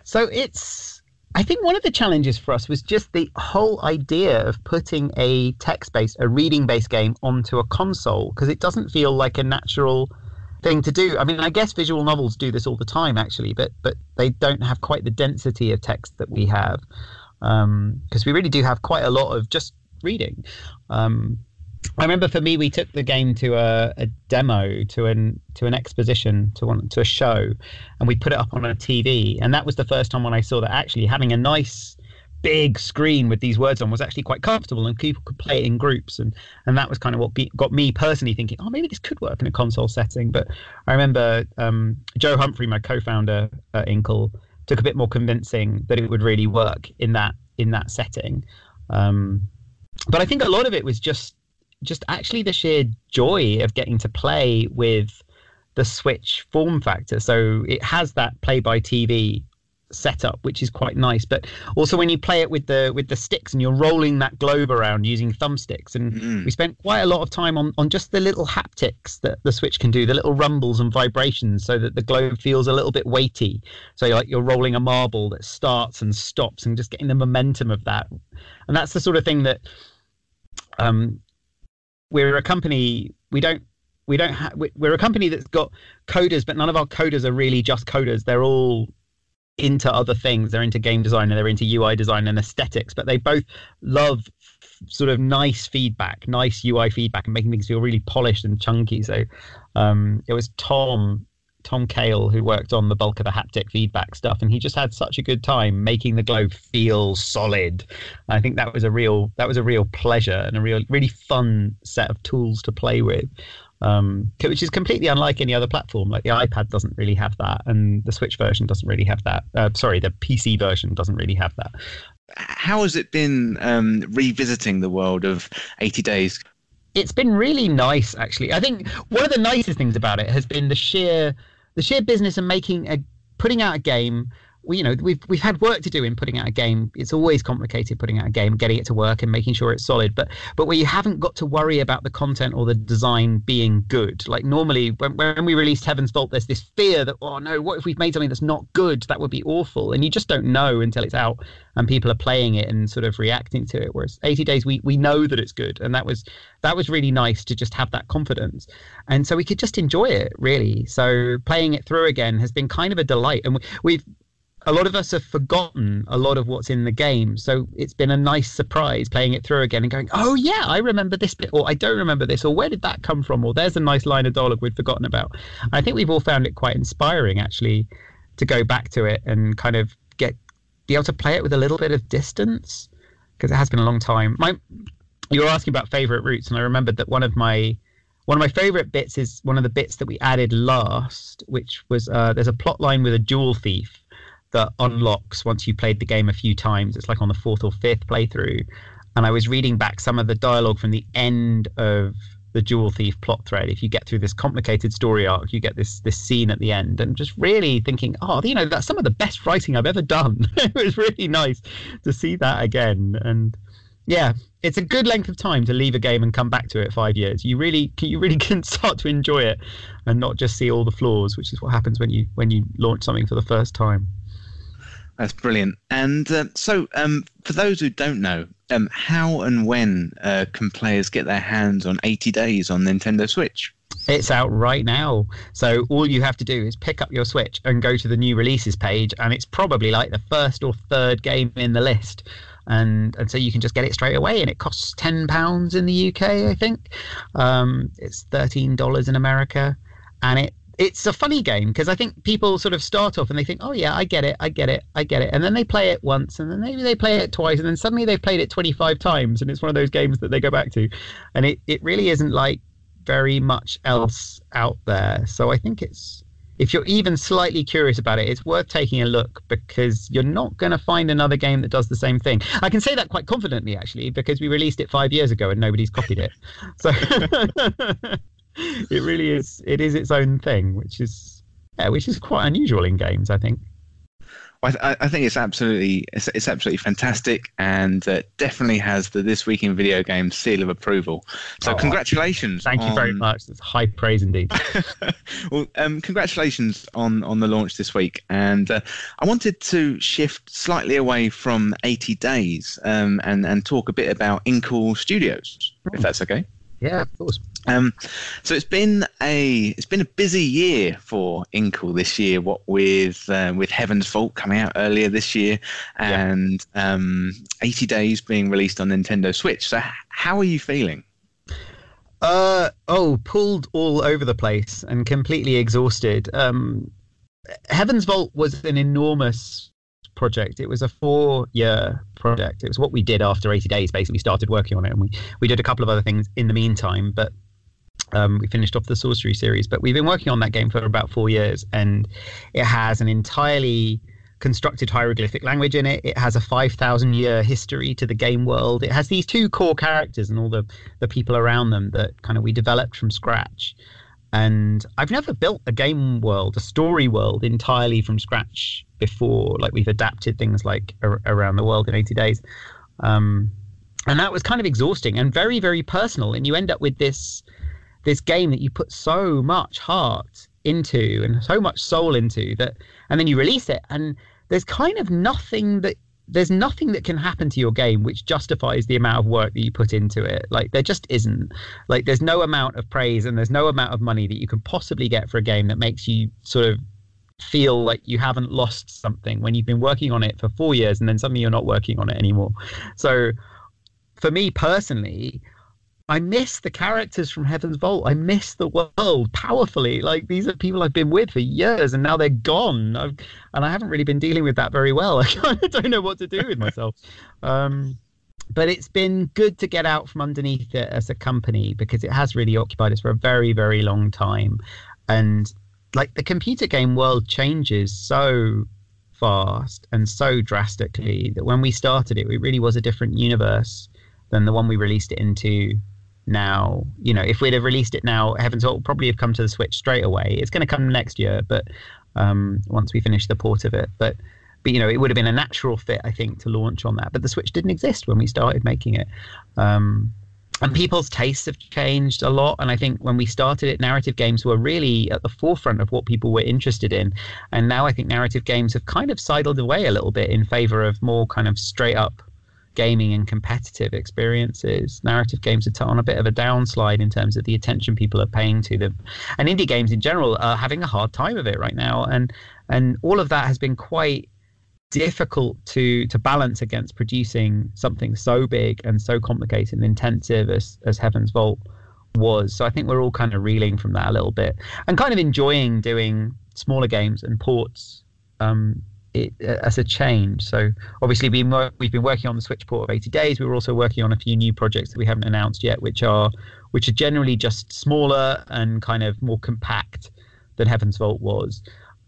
So it's I think one of the challenges for us was just the whole idea of putting a text based, a reading based game onto a console because it doesn't feel like a natural thing to do. I mean, I guess visual novels do this all the time, actually, but but they don't have quite the density of text that we have, because um, we really do have quite a lot of just reading. Um, I remember for me, we took the game to a, a, demo, to an to an exposition, to one to a show, and we put it up on a TV. And that was the first time when I saw that actually having a nice big screen with these words on was actually quite comfortable, and people could play it in groups. And and that was kind of what be, got me personally thinking, oh, maybe this could work in a console setting. But I remember um, Joe Humfrey, my co-founder at Inkle, took a bit more convincing that it would really work in that in that setting. Um, but I think a lot of it was just just actually the sheer joy of getting to play with the Switch form factor. So it has that play by TV setup, which is quite nice. But also when you play it with the with the sticks and you're rolling that globe around using thumbsticks, and mm. we spent quite a lot of time on on just the little haptics that the Switch can do, the little rumbles and vibrations, so that the globe feels a little bit weighty. So you're like you're rolling a marble that starts and stops, and just getting the momentum of that. And that's the sort of thing that um, we're a company we don't we don't have we're a company that's got coders but none of our coders are really just coders. They're all into other things. They're into game design and they're into ui design and aesthetics but they both love sort of nice feedback nice ui feedback and making things feel really polished and chunky. So um, it was tom Tom Kail, who worked on the bulk of the haptic feedback stuff, and he just had such a good time making the globe feel solid. I think that was a real that was a real pleasure and a real really fun set of tools to play with. Um, which is completely unlike any other platform. Like the iPad doesn't really have that, and the Switch version doesn't really have that. Uh, sorry, the PC version doesn't really have that. How has it been um, revisiting the world of 80 Days? It's been really nice, actually. I think one of the nicest things about it has been the sheer the sheer business of making a putting out a game we, you know we've we've had work to do in putting out a game. It's always complicated putting out a game, getting it to work, and making sure it's solid. But but where you haven't got to worry about the content or the design being good. Like normally when when we released Heaven's Vault, there's this fear that oh no, what if we've made something that's not good? That would be awful, and you just don't know until it's out and people are playing it and sort of reacting to it. Whereas 80 Days, we we know that it's good, and that was that was really nice to just have that confidence, and so we could just enjoy it really. So playing it through again has been kind of a delight, and we've a lot of us have forgotten a lot of what's in the game. So it's been a nice surprise playing it through again and going, oh, yeah, I remember this bit, or I don't remember this, or where did that come from? Or there's a nice line of dialogue we'd forgotten about. I think we've all found it quite inspiring, actually, to go back to it and kind of get be able to play it with a little bit of distance because it has been a long time. My, you were asking about favorite routes, and I remembered that one of my one of my favorite bits is one of the bits that we added last, which was uh, there's a plot line with a jewel thief that unlocks once you played the game a few times. It's like on the fourth or fifth playthrough. And I was reading back some of the dialogue from the end of the Jewel Thief plot thread. If you get through this complicated story arc, you get this this scene at the end, and just really thinking, oh, you know, that's some of the best writing I've ever done. it was really nice to see that again, and yeah, it's a good length of time to leave a game and come back to it five years. You really you really can start to enjoy it, and not just see all the flaws, which is what happens when you when you launch something for the first time. That's brilliant. And uh, so, um, for those who don't know, um, how and when uh, can players get their hands on 80 Days on Nintendo Switch? It's out right now. So all you have to do is pick up your Switch and go to the new releases page, and it's probably like the first or third game in the list. And and so you can just get it straight away, and it costs ten pounds in the UK, I think. Um, it's thirteen dollars in America, and it it's a funny game because I think people sort of start off and they think, oh yeah, I get it, I get it, I get it, and then they play it once, and then maybe they play it twice, and then suddenly they've played it twenty five times, and it's one of those games that they go back to, and it it really isn't like very much else out there. So I think it's if you're even slightly curious about it, it's worth taking a look because you're not going to find another game that does the same thing. I can say that quite confidently, actually, because we released it five years ago and nobody's copied it. So it really is. It is its own thing, which is yeah, which is quite unusual in games, I think. I, I think it's absolutely it's, it's absolutely fantastic, and uh, definitely has the this week in video games seal of approval. So oh, congratulations! Thank on... you very much. That's high praise indeed. well, um, congratulations on on the launch this week, and uh, I wanted to shift slightly away from 80 Days um, and and talk a bit about Inkle Studios, if that's okay. Yeah, of course. Um, so it's been a it's been a busy year for Inkle this year. What with uh, with Heaven's Vault coming out earlier this year, and um, 80 Days being released on Nintendo Switch. So how are you feeling? Uh oh, pulled all over the place and completely exhausted. Um, Heaven's Vault was an enormous project. It was a four-year project. It was what we did after 80 days. Basically, started working on it, and we we did a couple of other things in the meantime. But um, we finished off the Sorcery series. But we've been working on that game for about four years, and it has an entirely constructed hieroglyphic language in it. It has a 5,000 year history to the game world. It has these two core characters and all the, the people around them that kind of we developed from scratch. And I've never built a game world, a story world entirely from scratch before. Like we've adapted things like ar- around the world in 80 days. Um, and that was kind of exhausting and very, very personal. And you end up with this this game that you put so much heart into and so much soul into that and then you release it and there's kind of nothing that there's nothing that can happen to your game which justifies the amount of work that you put into it. Like there just isn't. Like there's no amount of praise and there's no amount of money that you can possibly get for a game that makes you sort of feel like you haven't lost something when you've been working on it for 4 years and then suddenly you're not working on it anymore. So for me personally I miss the characters from Heaven's Vault. I miss the world powerfully. Like these are people I've been with for years, and now they're gone. I've, and I haven't really been dealing with that very well. I kind of don't know what to do with myself. Um, but it's been good to get out from underneath it as a company because it has really occupied us for a very, very long time. And like the computer game world changes so fast and so drastically that when we started it, it really was a different universe than the one we released it into now. You know, if we'd have released it now, Heaven's Vault would probably have come to the Switch straight away. It's going to come next year, but um, once we finish the port of it, but but you know, it would have been a natural fit, I think, to launch on that. But the Switch didn't exist when we started making it. Um, and people's tastes have changed a lot. And I think when we started it, narrative games were really at the forefront of what people were interested in. And now I think narrative games have kind of sidled away a little bit in favor of more kind of straight up gaming and competitive experiences. Narrative games are on a bit of a downslide in terms of the attention people are paying to them, and indie games in general are having a hard time of it right now. And and all of that has been quite difficult to to balance against producing something so big and so complicated and intensive as as Heaven's Vault was. So I think we're all kind of reeling from that a little bit and kind of enjoying doing smaller games and ports um, it, as a change. So obviously we we've been working on the Switch port of 80 Days. We were also working on a few new projects that we haven't announced yet, which are which are generally just smaller and kind of more compact than Heaven's Vault was.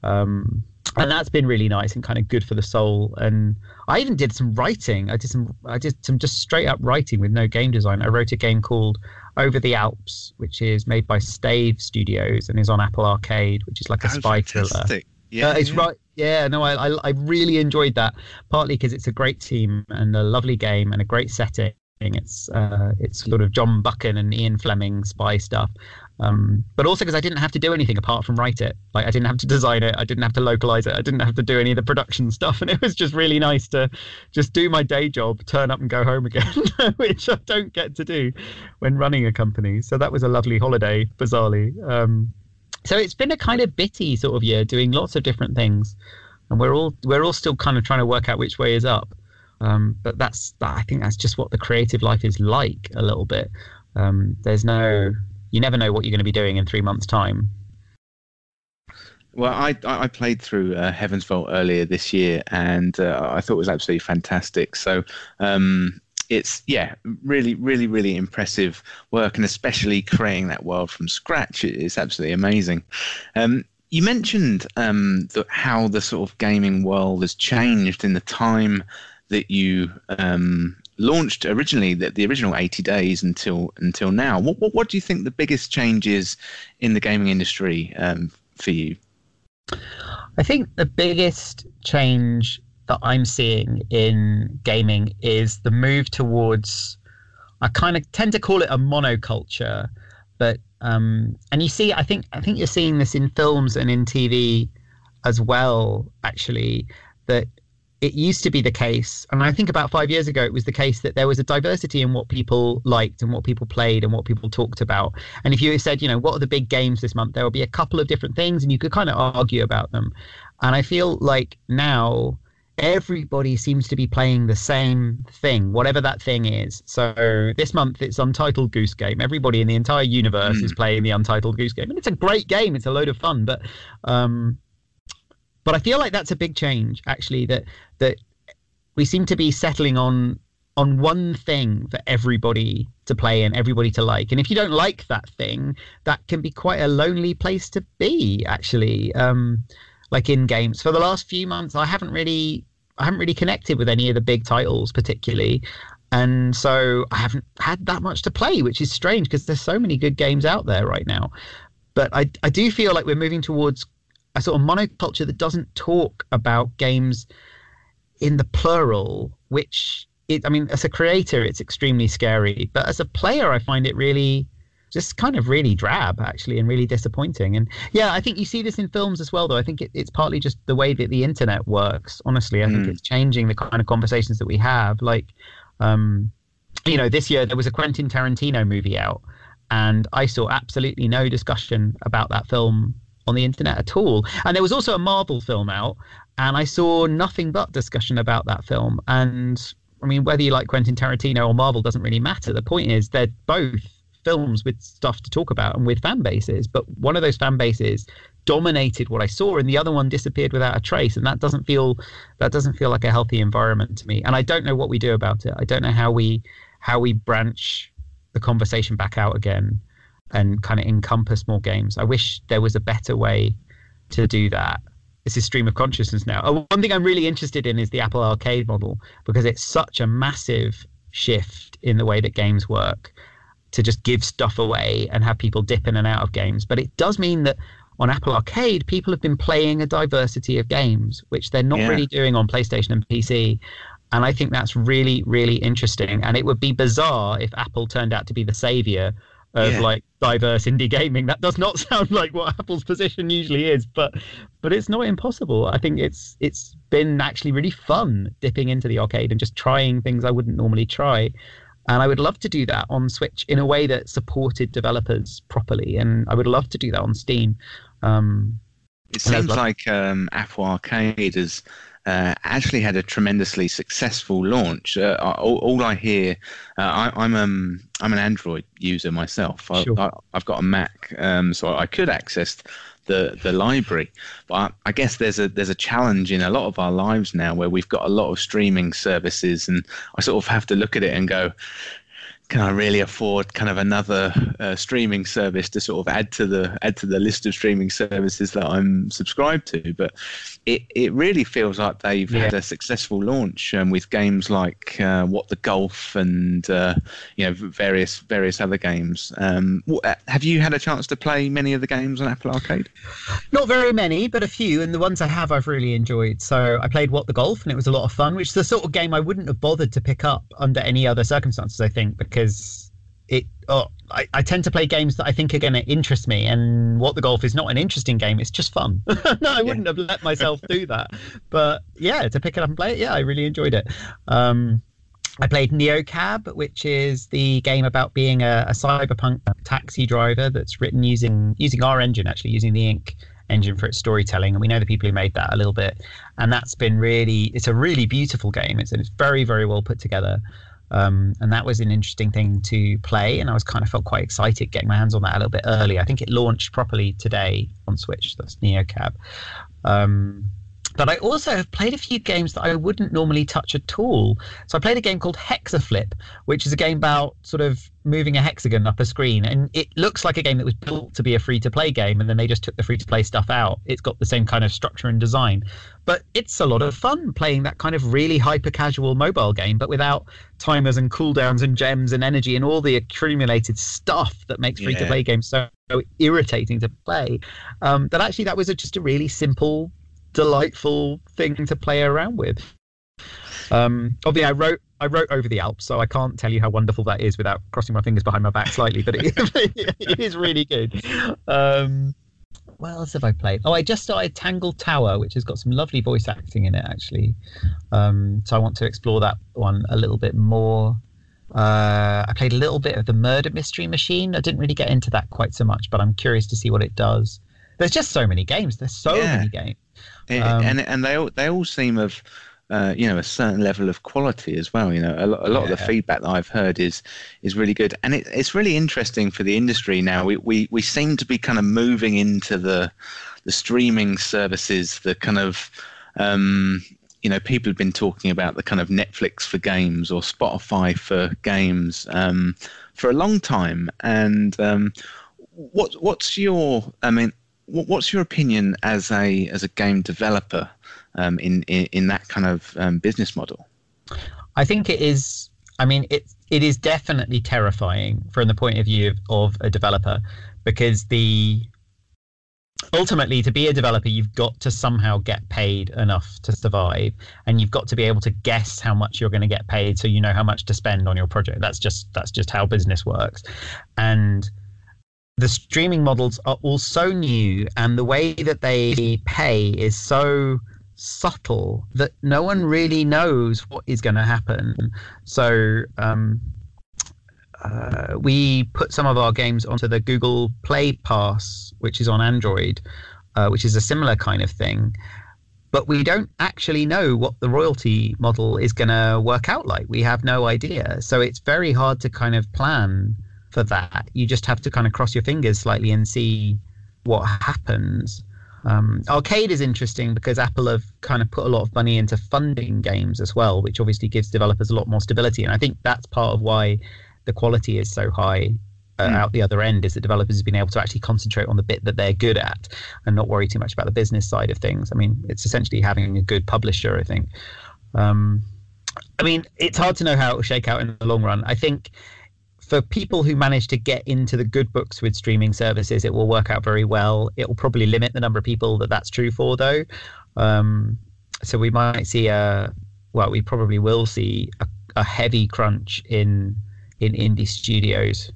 Um, and that's been really nice and kind of good for the soul. And I even did some writing. I did some I did some just straight up writing with no game design. I wrote a game called Over the Alps, which is made by Stave Studios and is on Apple Arcade, which is like a Oh, spy fantastic. Yeah, Uh, it's yeah. right. Yeah, no, I, I I really enjoyed that. Partly because it's a great team and a lovely game and a great setting. It's uh, it's sort of John Buchan and Ian Fleming spy stuff, um, but also because I didn't have to do anything apart from write it. Like I didn't have to design it, I didn't have to localize it, I didn't have to do any of the production stuff, and it was just really nice to just do my day job, turn up and go home again, which I don't get to do when running a company. So that was a lovely holiday, bizarrely. Um, so it's been a kind of bitty sort of year, doing lots of different things, and we're all we're all still kind of trying to work out which way is up. Um, but that's I think that's just what the creative life is like a little bit. Um, there's no you never know what you're going to be doing in three months' time. Well, I I played through uh, Heaven's Vault earlier this year, and uh, I thought it was absolutely fantastic. So um, it's yeah, really, really, really impressive work, and especially creating that world from scratch is absolutely amazing. Um, you mentioned um, the, how the sort of gaming world has changed in the time that you um, launched originally, the, the original 80 days until until now. What, what what do you think the biggest change is in the gaming industry um, for you? I think the biggest change that I'm seeing in gaming is the move towards. I kind of tend to call it a monoculture, but um, and you see, I think I think you're seeing this in films and in TV as well. Actually, that it used to be the case, and I think about five years ago, it was the case that there was a diversity in what people liked and what people played and what people talked about. And if you said, you know, what are the big games this month, there will be a couple of different things, and you could kind of argue about them. And I feel like now everybody seems to be playing the same thing, whatever that thing is. So this month it's Untitled Goose Game. Everybody in the entire universe mm. is playing the Untitled Goose Game, and it's a great game. It's a load of fun, but um, but I feel like that's a big change, actually. That that we seem to be settling on on one thing for everybody to play and everybody to like. And if you don't like that thing, that can be quite a lonely place to be, actually. Um, like in games, for the last few months, I haven't really, I haven't really connected with any of the big titles particularly, and so I haven't had that much to play, which is strange because there's so many good games out there right now. But I, I do feel like we're moving towards a sort of monoculture that doesn't talk about games in the plural, which it, I mean, as a creator, it's extremely scary, but as a player, I find it really just kind of really drab actually and really disappointing and yeah i think you see this in films as well though i think it, it's partly just the way that the internet works honestly i mm. think it's changing the kind of conversations that we have like um you know this year there was a quentin tarantino movie out and i saw absolutely no discussion about that film on the internet at all. And there was also a Marvel film out, and I saw nothing but discussion about that film. And I mean, whether you like Quentin Tarantino or Marvel doesn't really matter. The point is, they're both films with stuff to talk about and with fan bases. But one of those fan bases dominated what I saw, and the other one disappeared without a trace. And that doesn't feel that doesn't feel like a healthy environment to me. And I don't know what we do about it. I don't know how we how we branch the conversation back out again and kind of encompass more games. I wish there was a better way to do that. This is stream of consciousness now. Oh, one thing I'm really interested in is the Apple Arcade model because it's such a massive shift in the way that games work to just give stuff away and have people dip in and out of games. But it does mean that on Apple Arcade, people have been playing a diversity of games, which they're not yeah. really doing on PlayStation and PC. And I think that's really, really interesting. And it would be bizarre if Apple turned out to be the savior of yeah. like diverse indie gaming. That does not sound like what Apple's position usually is, but but it's not impossible. I think it's it's been actually really fun dipping into the arcade and just trying things I wouldn't normally try. And I would love to do that on Switch in a way that supported developers properly, and I would love to do that on Steam. Um, it seems like um, Apple Arcade has uh, actually had a tremendously successful launch. Uh, all, all, I hear, uh, I, am um, I'm an Android user myself. I, sure. Have got a Mac, um, so I could access the the library. But I guess there's a there's a challenge in a lot of our lives now where we've got a lot of streaming services, and I sort of have to look at it and go, can I really afford kind of another uh, streaming service to sort of add to the add to the list of streaming services that I'm subscribed to? But it, it really feels like they've yeah. had a successful launch um, with games like uh, What the Golf and uh, you know various various other games. Um, uh, have you had a chance to play many of the games on Apple Arcade? Not very many, but a few, and the ones I have I've really enjoyed. So I played What the Golf, and it was a lot of fun, which is the sort of game I wouldn't have bothered to pick up under any other circumstances. I think because it oh, I, I, tend to play games that I think are going to interest me. And What the Golf is not an interesting game; it's just fun. no, I wouldn't have let myself do that. But yeah, to pick it up and play it, yeah, I really enjoyed it. Um, I played Neo Cab, which is the game about being a, a, cyberpunk taxi driver that's written using using our engine, actually using the Ink engine for its storytelling. And we know the people who made that a little bit, and that's been really it's a really beautiful game. It's it's very very well put together. Um, and that was an interesting thing to play. And I was kind of felt quite excited getting my hands on that a little bit early. I think it launched properly today on Switch. That's Neo Cab. Um, but I also have played a few games that I wouldn't normally touch at all. So I played a game called Hexaflip, which is a game about sort of moving a hexagon up a screen. And it looks like a game that was built to be a free to play game, and then they just took the free to play stuff out. It's got the same kind of structure and design. But it's a lot of fun playing that kind of really hyper casual mobile game, but without timers and cooldowns and gems and energy and all the accumulated stuff that makes free to play games so irritating to play. Um, that actually, that was a, just a really simple delightful thing to play around with. Um, obviously, I wrote I wrote over the Alps, so I can't tell you how wonderful that is without crossing my fingers behind my back slightly. But it, it is really good. Um, what else have I played? Oh, I just started Tangle Tower, which has got some lovely voice acting in it, actually. Um, so I want to explore that one a little bit more. Uh, I played a little bit of the Murder Mystery Machine. I didn't really get into that quite so much, but I'm curious to see what it does. There's just so many games. There's so Yeah. many games. And Um, and, and they all they all seem of uh, you know a certain level of quality as well. You know, a, lot- a lot of the feedback that I've heard is is really good, and it, it's really interesting for the industry now. We, we we seem to be kind of moving into the the streaming services, the kind of um, you know people have been talking about the kind of Netflix for games or Spotify for games um, for a long time, and um, what what's your I mean what's your opinion as a as a game developer um, in, in in that kind of um, business model? I think it is. I mean, it it is definitely terrifying from the point of view of, of a developer, because the ultimately to be a developer, you've got to somehow get paid enough to survive, and you've got to be able to guess how much you're going to get paid, so you know how much to spend on your project. That's just that's just how business works, and the streaming models are all so new, and the way that they pay is so subtle that no one really knows what is going to happen. So um, uh, we put some of our games onto the Google Play Pass, which is on Android, uh, which is a similar kind of thing. But we don't actually know what the royalty model is going to work out like. We have no idea. So it's very hard to kind of plan for that. You just have to kind of cross your fingers slightly and see what happens. Um, arcade is interesting because Apple have kind of put a lot of money into funding games as well, which obviously gives developers a lot more stability. And I think that's part of why the quality is so high uh, out the other end is that developers have been able to actually concentrate on the bit that they're good at and not worry too much about the business side of things. I mean, it's essentially having a good publisher, I think. Um, I mean, it's hard to know how it will shake out in the long run. I think for people who manage to get into the good books with streaming services, it will work out very well. It will probably limit the number of people that that's true for, though. Um, so we might see a, well, we probably will see a, a heavy crunch in in indie studios.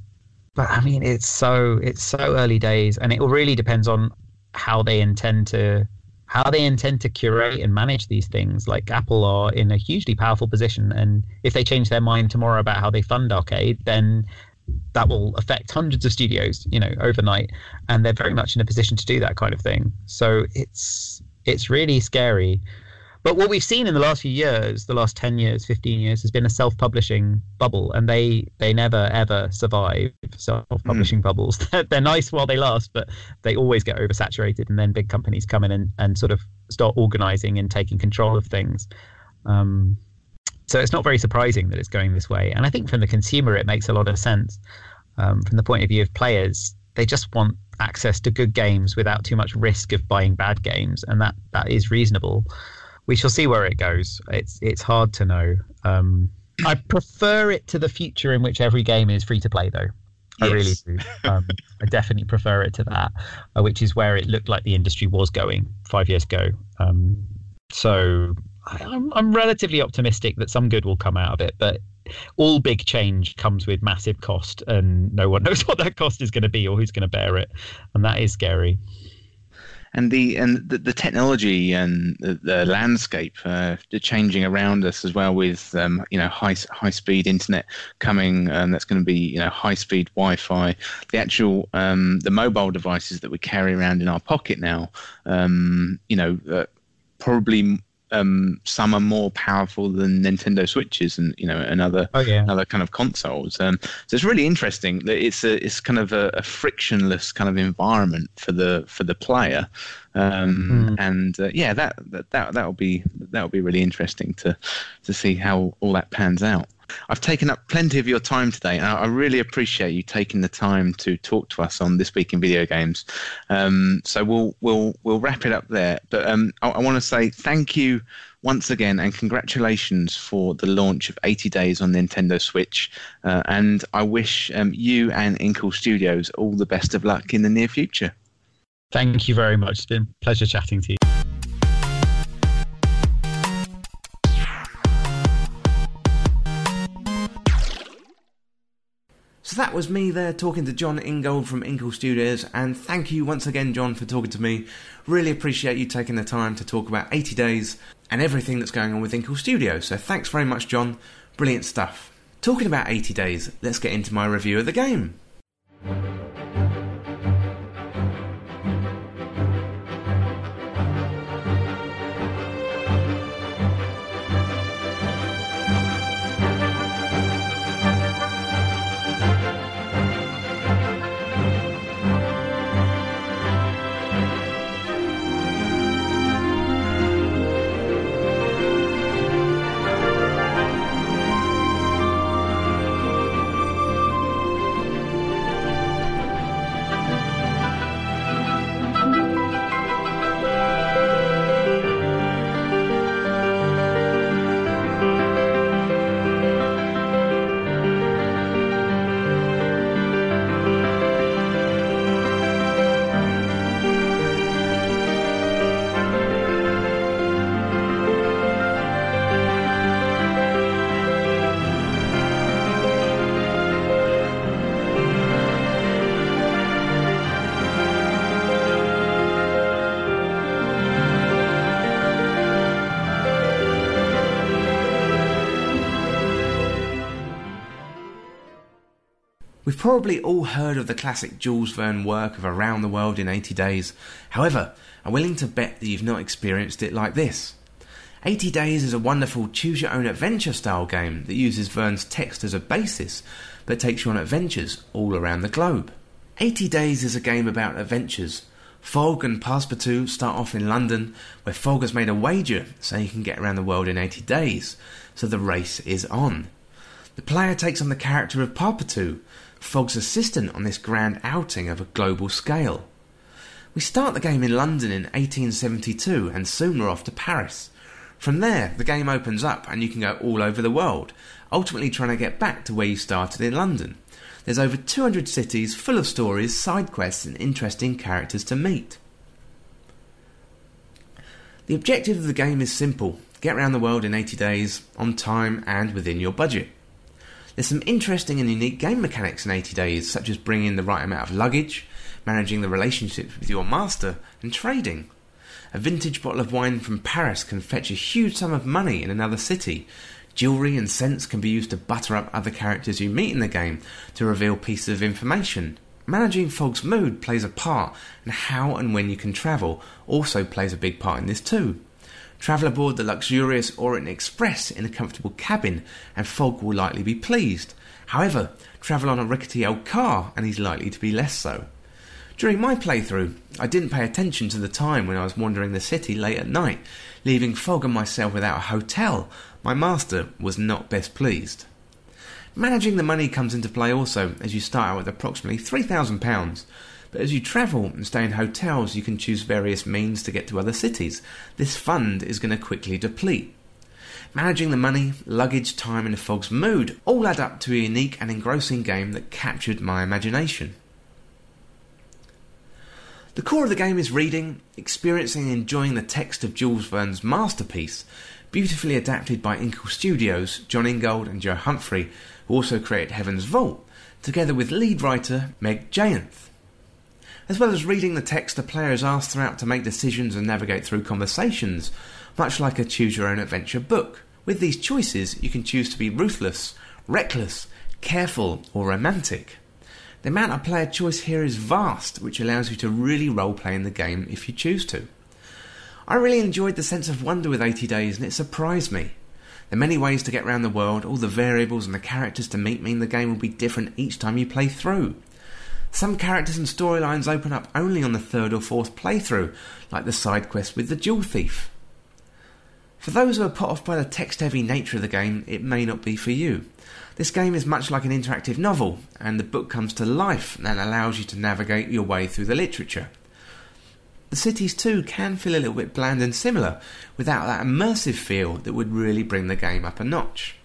But I mean, it's so it's so early days, and it really depends on how they intend to how they intend to curate and manage these things. Like Apple are in a hugely powerful position, and if they change their mind tomorrow about how they fund arcade, then that will affect hundreds of studios, you know, overnight, and they're very much in a position to do that kind of thing. So it's it's really scary. But what we've seen in the last few years, the last ten years, fifteen years, has been a self-publishing bubble, and they they never ever survive self-publishing bubbles. They're nice while they last, but they always get oversaturated, and then big companies come in and, and sort of start organizing and taking control of things. Um, so it's not very surprising that it's going this way. And I think from the consumer, it makes a lot of sense. Um, from the point of view of players, they just want access to good games without too much risk of buying bad games, and that that is reasonable. We shall see where it goes. It's it's hard to know. Um, I prefer it to the future in which every game is free to play, though. I really do. Um, I definitely prefer it to that, uh, which is where it looked like the industry was going five years ago. Um, so I, I'm, I'm relatively optimistic that some good will come out of it, but all big change comes with massive cost, and no one knows what that cost is going to be or who's going to bear it, and that is scary. And the and the, the technology and the, the landscape uh, changing around us as well with um, you know high high speed internet coming um, that's going to be you know high speed Wi-Fi. The actual um, the mobile devices that we carry around in our pocket now um, you know uh, probably um, some are more powerful than Nintendo Switches and you know and other Oh yeah. other kind of consoles. Um, so it's really interesting that it's a it's kind of a, a frictionless kind of environment for the for the player, um, and uh, yeah, that that that that'll be that'll be really interesting to to see how all that pans out. I've taken up plenty of your time today, and I really appreciate you taking the time to talk to us on this week in video games. Um, so we'll we'll we'll wrap it up there. But um, I, I want to say thank you once again and congratulations for the launch of 80 Days on Nintendo Switch. Uh, and I wish um, you and Inkle Studios all the best of luck in the near future. Thank you very much. It's been a pleasure chatting to you. That was me there talking to Jon Ingold from Inkle Studios, and thank you once again, Jon, for talking to me. Really appreciate you taking the time to talk about 80 Days and everything that's going on with Inkle Studios. So thanks very much, Jon. Brilliant stuff. Talking about 80 Days, let's get into my review of the game. Probably all heard of the classic Jules Verne work of Around the World in 80 Days. However, I'm willing to bet that you've not experienced it like this. 80 Days is a wonderful choose your own adventure style game that uses Verne's text as a basis but takes you on adventures all around the globe. 80 Days is a game about adventures. Fogg and Passepartout start off in London, where Fogg has made a wager so he can get around the world in 80 days, so the race is on. The player takes on the character of Passepartout, Fogg's assistant on this grand outing of a global scale. We start the game in London in 1872 and soon we're off to Paris. From there, the game opens up and you can go all over the world, ultimately trying to get back to where you started in London. There's over 200 cities full of stories, side quests, and interesting characters to meet. The objective of the game is simple get around the world in 80 days, on time, and within your budget. There's some interesting and unique game mechanics in 80 Days, such as bringing the right amount of luggage, managing the relationships with your master, and trading. A vintage bottle of wine from Paris can fetch a huge sum of money in another city. Jewellery and scents can be used to butter up other characters you meet in the game to reveal pieces of information. Managing Fogg's mood plays a part, and how and when you can travel also plays a big part in this too. Travel aboard the luxurious Orient Express in a comfortable cabin, and Fogg will likely be pleased. However, travel on a rickety old car, and he's likely to be less so. During my playthrough, I didn't pay attention to the time when I was wandering the city late at night, leaving Fogg and myself without a hotel. My master was not best pleased. Managing the money comes into play also, as you start out with approximately £3,000 but as you travel and stay in hotels, you can choose various means to get to other cities. This fund is going to quickly deplete. Managing the money, luggage, time, and Fogg's mood all add up to a unique and engrossing game that captured my imagination. The core of the game is reading, experiencing and enjoying the text of Jules Verne's masterpiece, beautifully adapted by Inkle Studios, Jon Ingold and Joe Humfrey, who also created Heaven's Vault, together with lead writer Meg Jayanth. As well as reading the text, the player is asked throughout to make decisions and navigate through conversations, much like a choose your own adventure book. With these choices, you can choose to be ruthless, reckless, careful, or romantic. The amount of player choice here is vast, which allows you to really roleplay in the game if you choose to. I really enjoyed the sense of wonder with 80 Days and it surprised me. The many ways to get around the world, all the variables and the characters to meet mean the game will be different each time you play through. Some characters and storylines open up only on the third or fourth playthrough, like the side quest with the Jewel Thief. For those who are put off by the text heavy nature of the game, it may not be for you. This game is much like an interactive novel, and the book comes to life and allows you to navigate your way through the literature. The cities too can feel a little bit bland and similar, without that immersive feel that would really bring the game up a notch.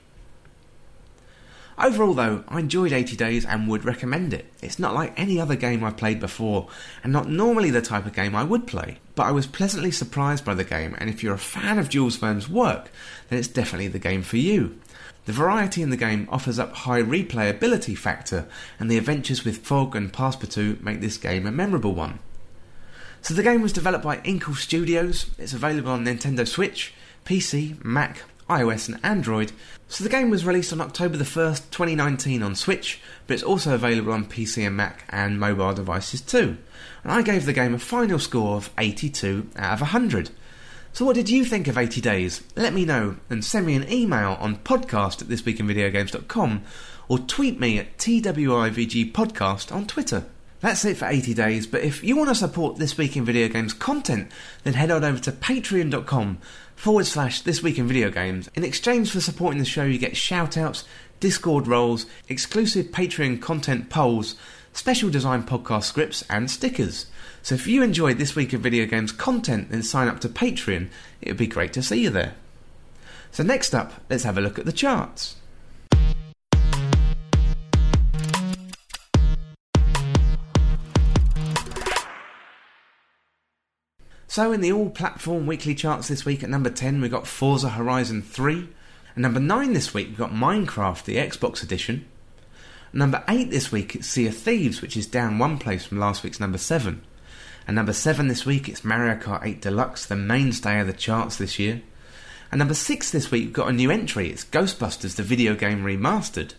Overall, though, I enjoyed 80 Days and would recommend it. It's not like any other game I've played before, and not normally the type of game I would play, but I was pleasantly surprised by the game, and if you're a fan of Jules Verne's work, then it's definitely the game for you. The variety in the game offers up high replayability factor, and the adventures with Fogg and Passepartout make this game a memorable one. So the game was developed by Inkle Studios. It's available on Nintendo Switch, PC, Mac, iOS, and Android. So the game was released on October the 1st, 2019 on Switch, but it's also available on PC and Mac and mobile devices too. And I gave the game a final score of 82 out of 100. So what did you think of 80 Days? Let me know and send me an email on podcast at thisweekinvideogames.com or tweet me at TWIVG podcast on Twitter. That's it for 80 days, but if you want to support This Week in Video Games content, then head on over to patreon.com forward slash This Week in Video Games. In exchange for supporting the show, you get shoutouts, Discord roles, exclusive Patreon content polls, special design podcast scripts, and stickers. So if you enjoyed This Week of Video Games content, then sign up to Patreon. It would be great to see you there. So next up, let's have a look at the charts. So, in the all platform weekly charts this week, at number 10, we got Forza Horizon 3. At number 9 this week, we got Minecraft, the Xbox edition. Number 8 this week, it's Sea of Thieves, which is down one place from last week's number 7. And number 7 this week, it's Mario Kart 8 Deluxe, the mainstay of the charts this year. And number 6 this week, we've got a new entry, it's Ghostbusters, the video game remastered.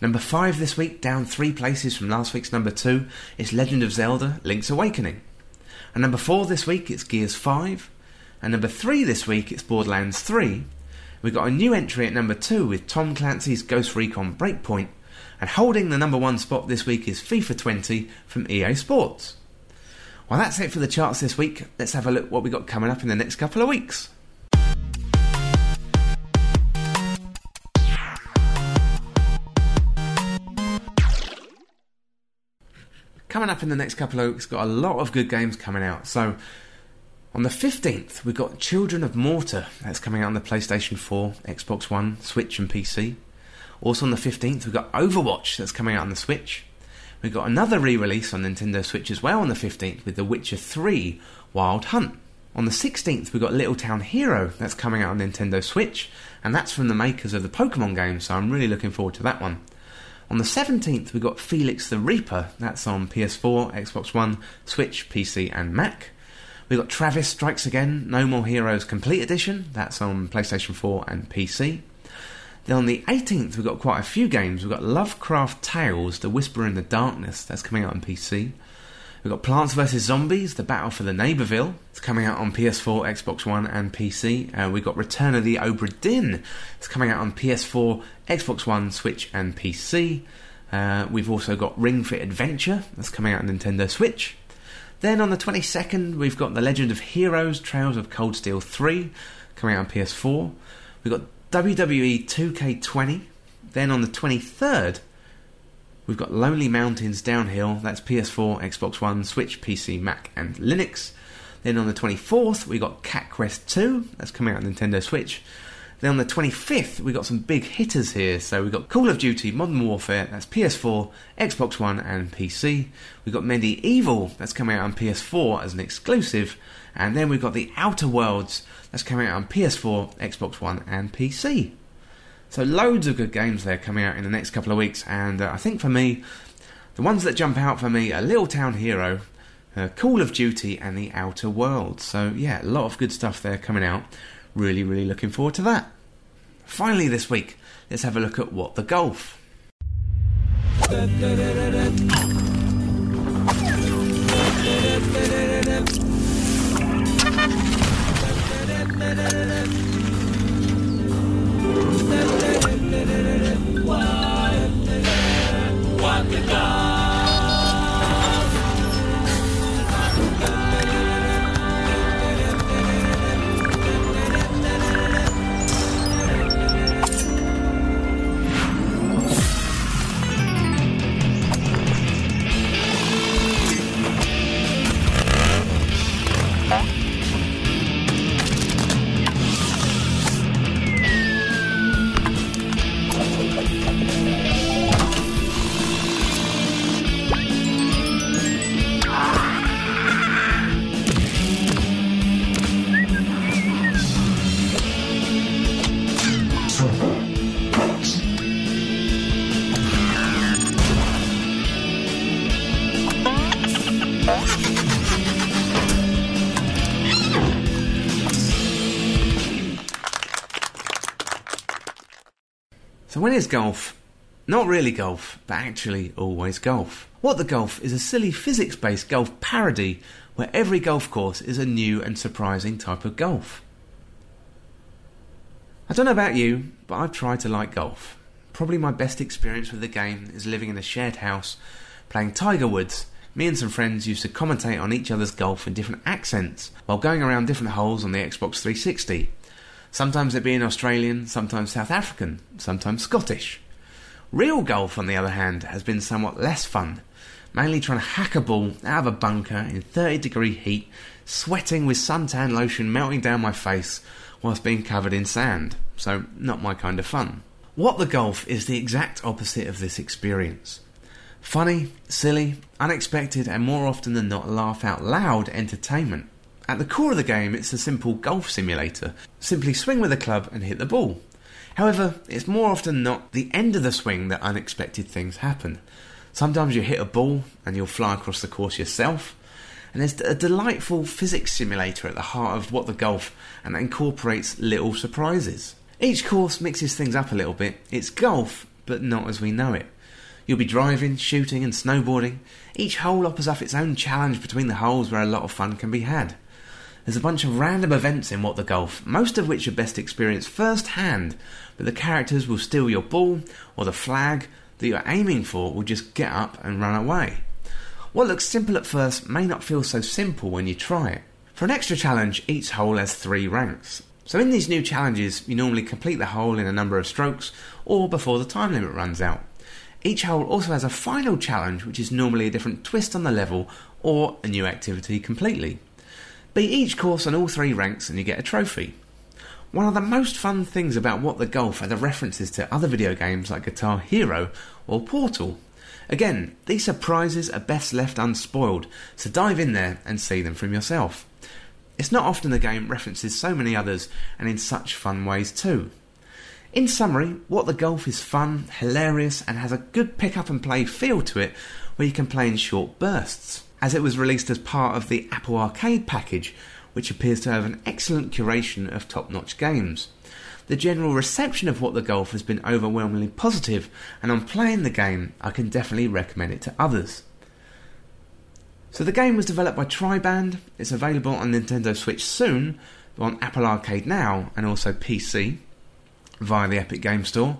Number 5 this week, down three places from last week's number 2, it's Legend of Zelda Link's Awakening. And number four this week, it's Gears 5. And number three this week, it's Borderlands 3. We've got a new entry at number two with Tom Clancy's Ghost Recon Breakpoint. And holding the number one spot this week is FIFA 20 from EA Sports. Well, that's it for the charts this week. Let's have a look what we got coming up in the next couple of weeks. Coming up in the next couple of weeks, got a lot of good games coming out. So on the 15th, we've got Children of Morta. That's coming out on the PlayStation 4, Xbox One, Switch, and PC. Also on the 15th, we've got Overwatch. That's coming out on the Switch. We've got another re release on Nintendo Switch as well on the 15th with The Witcher 3 Wild Hunt. On the 16th, we've got Little Town Hero. That's coming out on Nintendo Switch. And that's from the makers of the Pokemon game, so I'm really looking forward to that one. On the 17th, we've got Felix the Reaper. That's on PS4, Xbox One, Switch, PC, and Mac. We've got Travis Strikes Again, No More Heroes Complete Edition. That's on PlayStation 4 and PC. Then on the 18th, we've got quite a few games. We've got Lovecraft Tales, The Whisper in the Darkness. That's coming out on PC. We've got Plants vs. Zombies, The Battle for the Neighborville. It's coming out on PS4, Xbox One, and PC. Uh, we've got Return of the Obra Dinn. It's coming out on PS4, Xbox One, Switch, and PC. Uh, we've also got Ring Fit Adventure. That's coming out on Nintendo Switch. Then on the 22nd, we've got The Legend of Heroes Trails of Cold Steel 3 coming out on PS4. We've got WWE 2K20. Then on the 23rd, We've got Lonely Mountains Downhill, that's PS4, Xbox One, Switch, PC, Mac, and Linux. Then on the 24th, we got Cat Quest 2, that's coming out on Nintendo Switch. Then on the 25th, we got some big hitters here. So we've got Call of Duty Modern Warfare, that's PS4, Xbox One, and PC. We've got MediEvil, that's coming out on PS4 as an exclusive. And then we've got The Outer Worlds, that's coming out on PS4, Xbox One, and PC. So loads of good games there coming out in the next couple of weeks, and uh, I think for me, the ones that jump out for me are Little Town Hero, uh, Call of Duty, and The Outer Worlds. So yeah, a lot of good stuff there coming out. Really, really looking forward to that. Finally, this week, let's have a look at what the golf. What the God? When is golf? Not really golf, but actually always golf. What the Golf is a silly physics based golf parody where every golf course is a new and surprising type of golf. I don't know about you, but I've tried to like golf. Probably my best experience with the game is living in a shared house, playing Tiger Woods. Me and some friends used to commentate on each other's golf in different accents while going around different holes on the Xbox 360. Sometimes it being Australian, sometimes South African, sometimes Scottish. Real golf, on the other hand, has been somewhat less fun, mainly trying to hack a ball out of a bunker in 30 degree heat, sweating with suntan lotion melting down my face whilst being covered in sand. So, not my kind of fun. What the Golf is the exact opposite of this experience. Funny, silly, unexpected, and more often than not laugh out loud entertainment. At the core of the game, it's a simple golf simulator. Simply swing with a club and hit the ball. However, it's more often not the end of the swing that unexpected things happen. Sometimes you hit a ball and you'll fly across the course yourself. And there's a delightful physics simulator at the heart of what the golf and incorporates little surprises. Each course mixes things up a little bit. It's golf, but not as we know it. You'll be driving, shooting, and snowboarding. Each hole offers up its own challenge between the holes where a lot of fun can be had. There's a bunch of random events in What the Golf, most of which are best experienced firsthand, but the characters will steal your ball, or the flag that you're aiming for will just get up and run away. What looks simple at first may not feel so simple when you try it. For an extra challenge, each hole has three ranks. So in these new challenges, you normally complete the hole in a number of strokes or before the time limit runs out. Each hole also has a final challenge, which is normally a different twist on the level or a new activity completely. Beat each course on all three ranks and you get a trophy. One of the most fun things about What the Golf are the references to other video games like Guitar Hero or Portal. Again, these surprises are best left unspoiled, so dive in there and see them from yourself. It's not often the game references so many others and in such fun ways too. In summary, What the Golf is fun, hilarious, and has a good pick up and play feel to it where you can play in short bursts as it was released as part of the Apple Arcade package, which appears to have an excellent curation of top notch games. The general reception of What the Golf has been overwhelmingly positive, and on playing the game, I can definitely recommend it to others. So, the game was developed by Triband, it's available on Nintendo Switch soon, on Apple Arcade now, and also PC via the Epic Game Store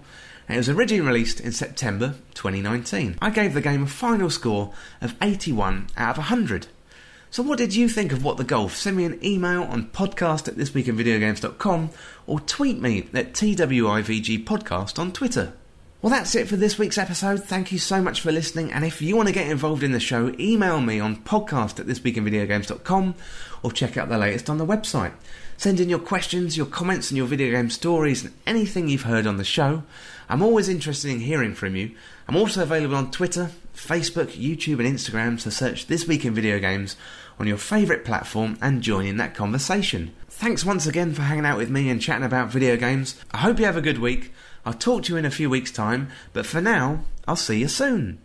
it was originally released in September 2019. I gave the game a final score of 81 out of 100. So what did you think of What the Golf? Send me an email on podcast at thisweekinvideogames.com or tweet me at TWIVG Podcast on Twitter. Well, that's it for this week's episode. Thank you so much for listening. And if you want to get involved in the show, email me on podcast at thisweekinvideogames.com or check out the latest on the website. Send in your questions, your comments, and your video game stories, and anything you've heard on the show. I'm always interested in hearing from you. I'm also available on Twitter, Facebook, YouTube, and Instagram, so search This Week in Video Games on your favourite platform and join in that conversation. Thanks once again for hanging out with me and chatting about video games. I hope you have a good week. I'll talk to you in a few weeks' time, but for now, I'll see you soon.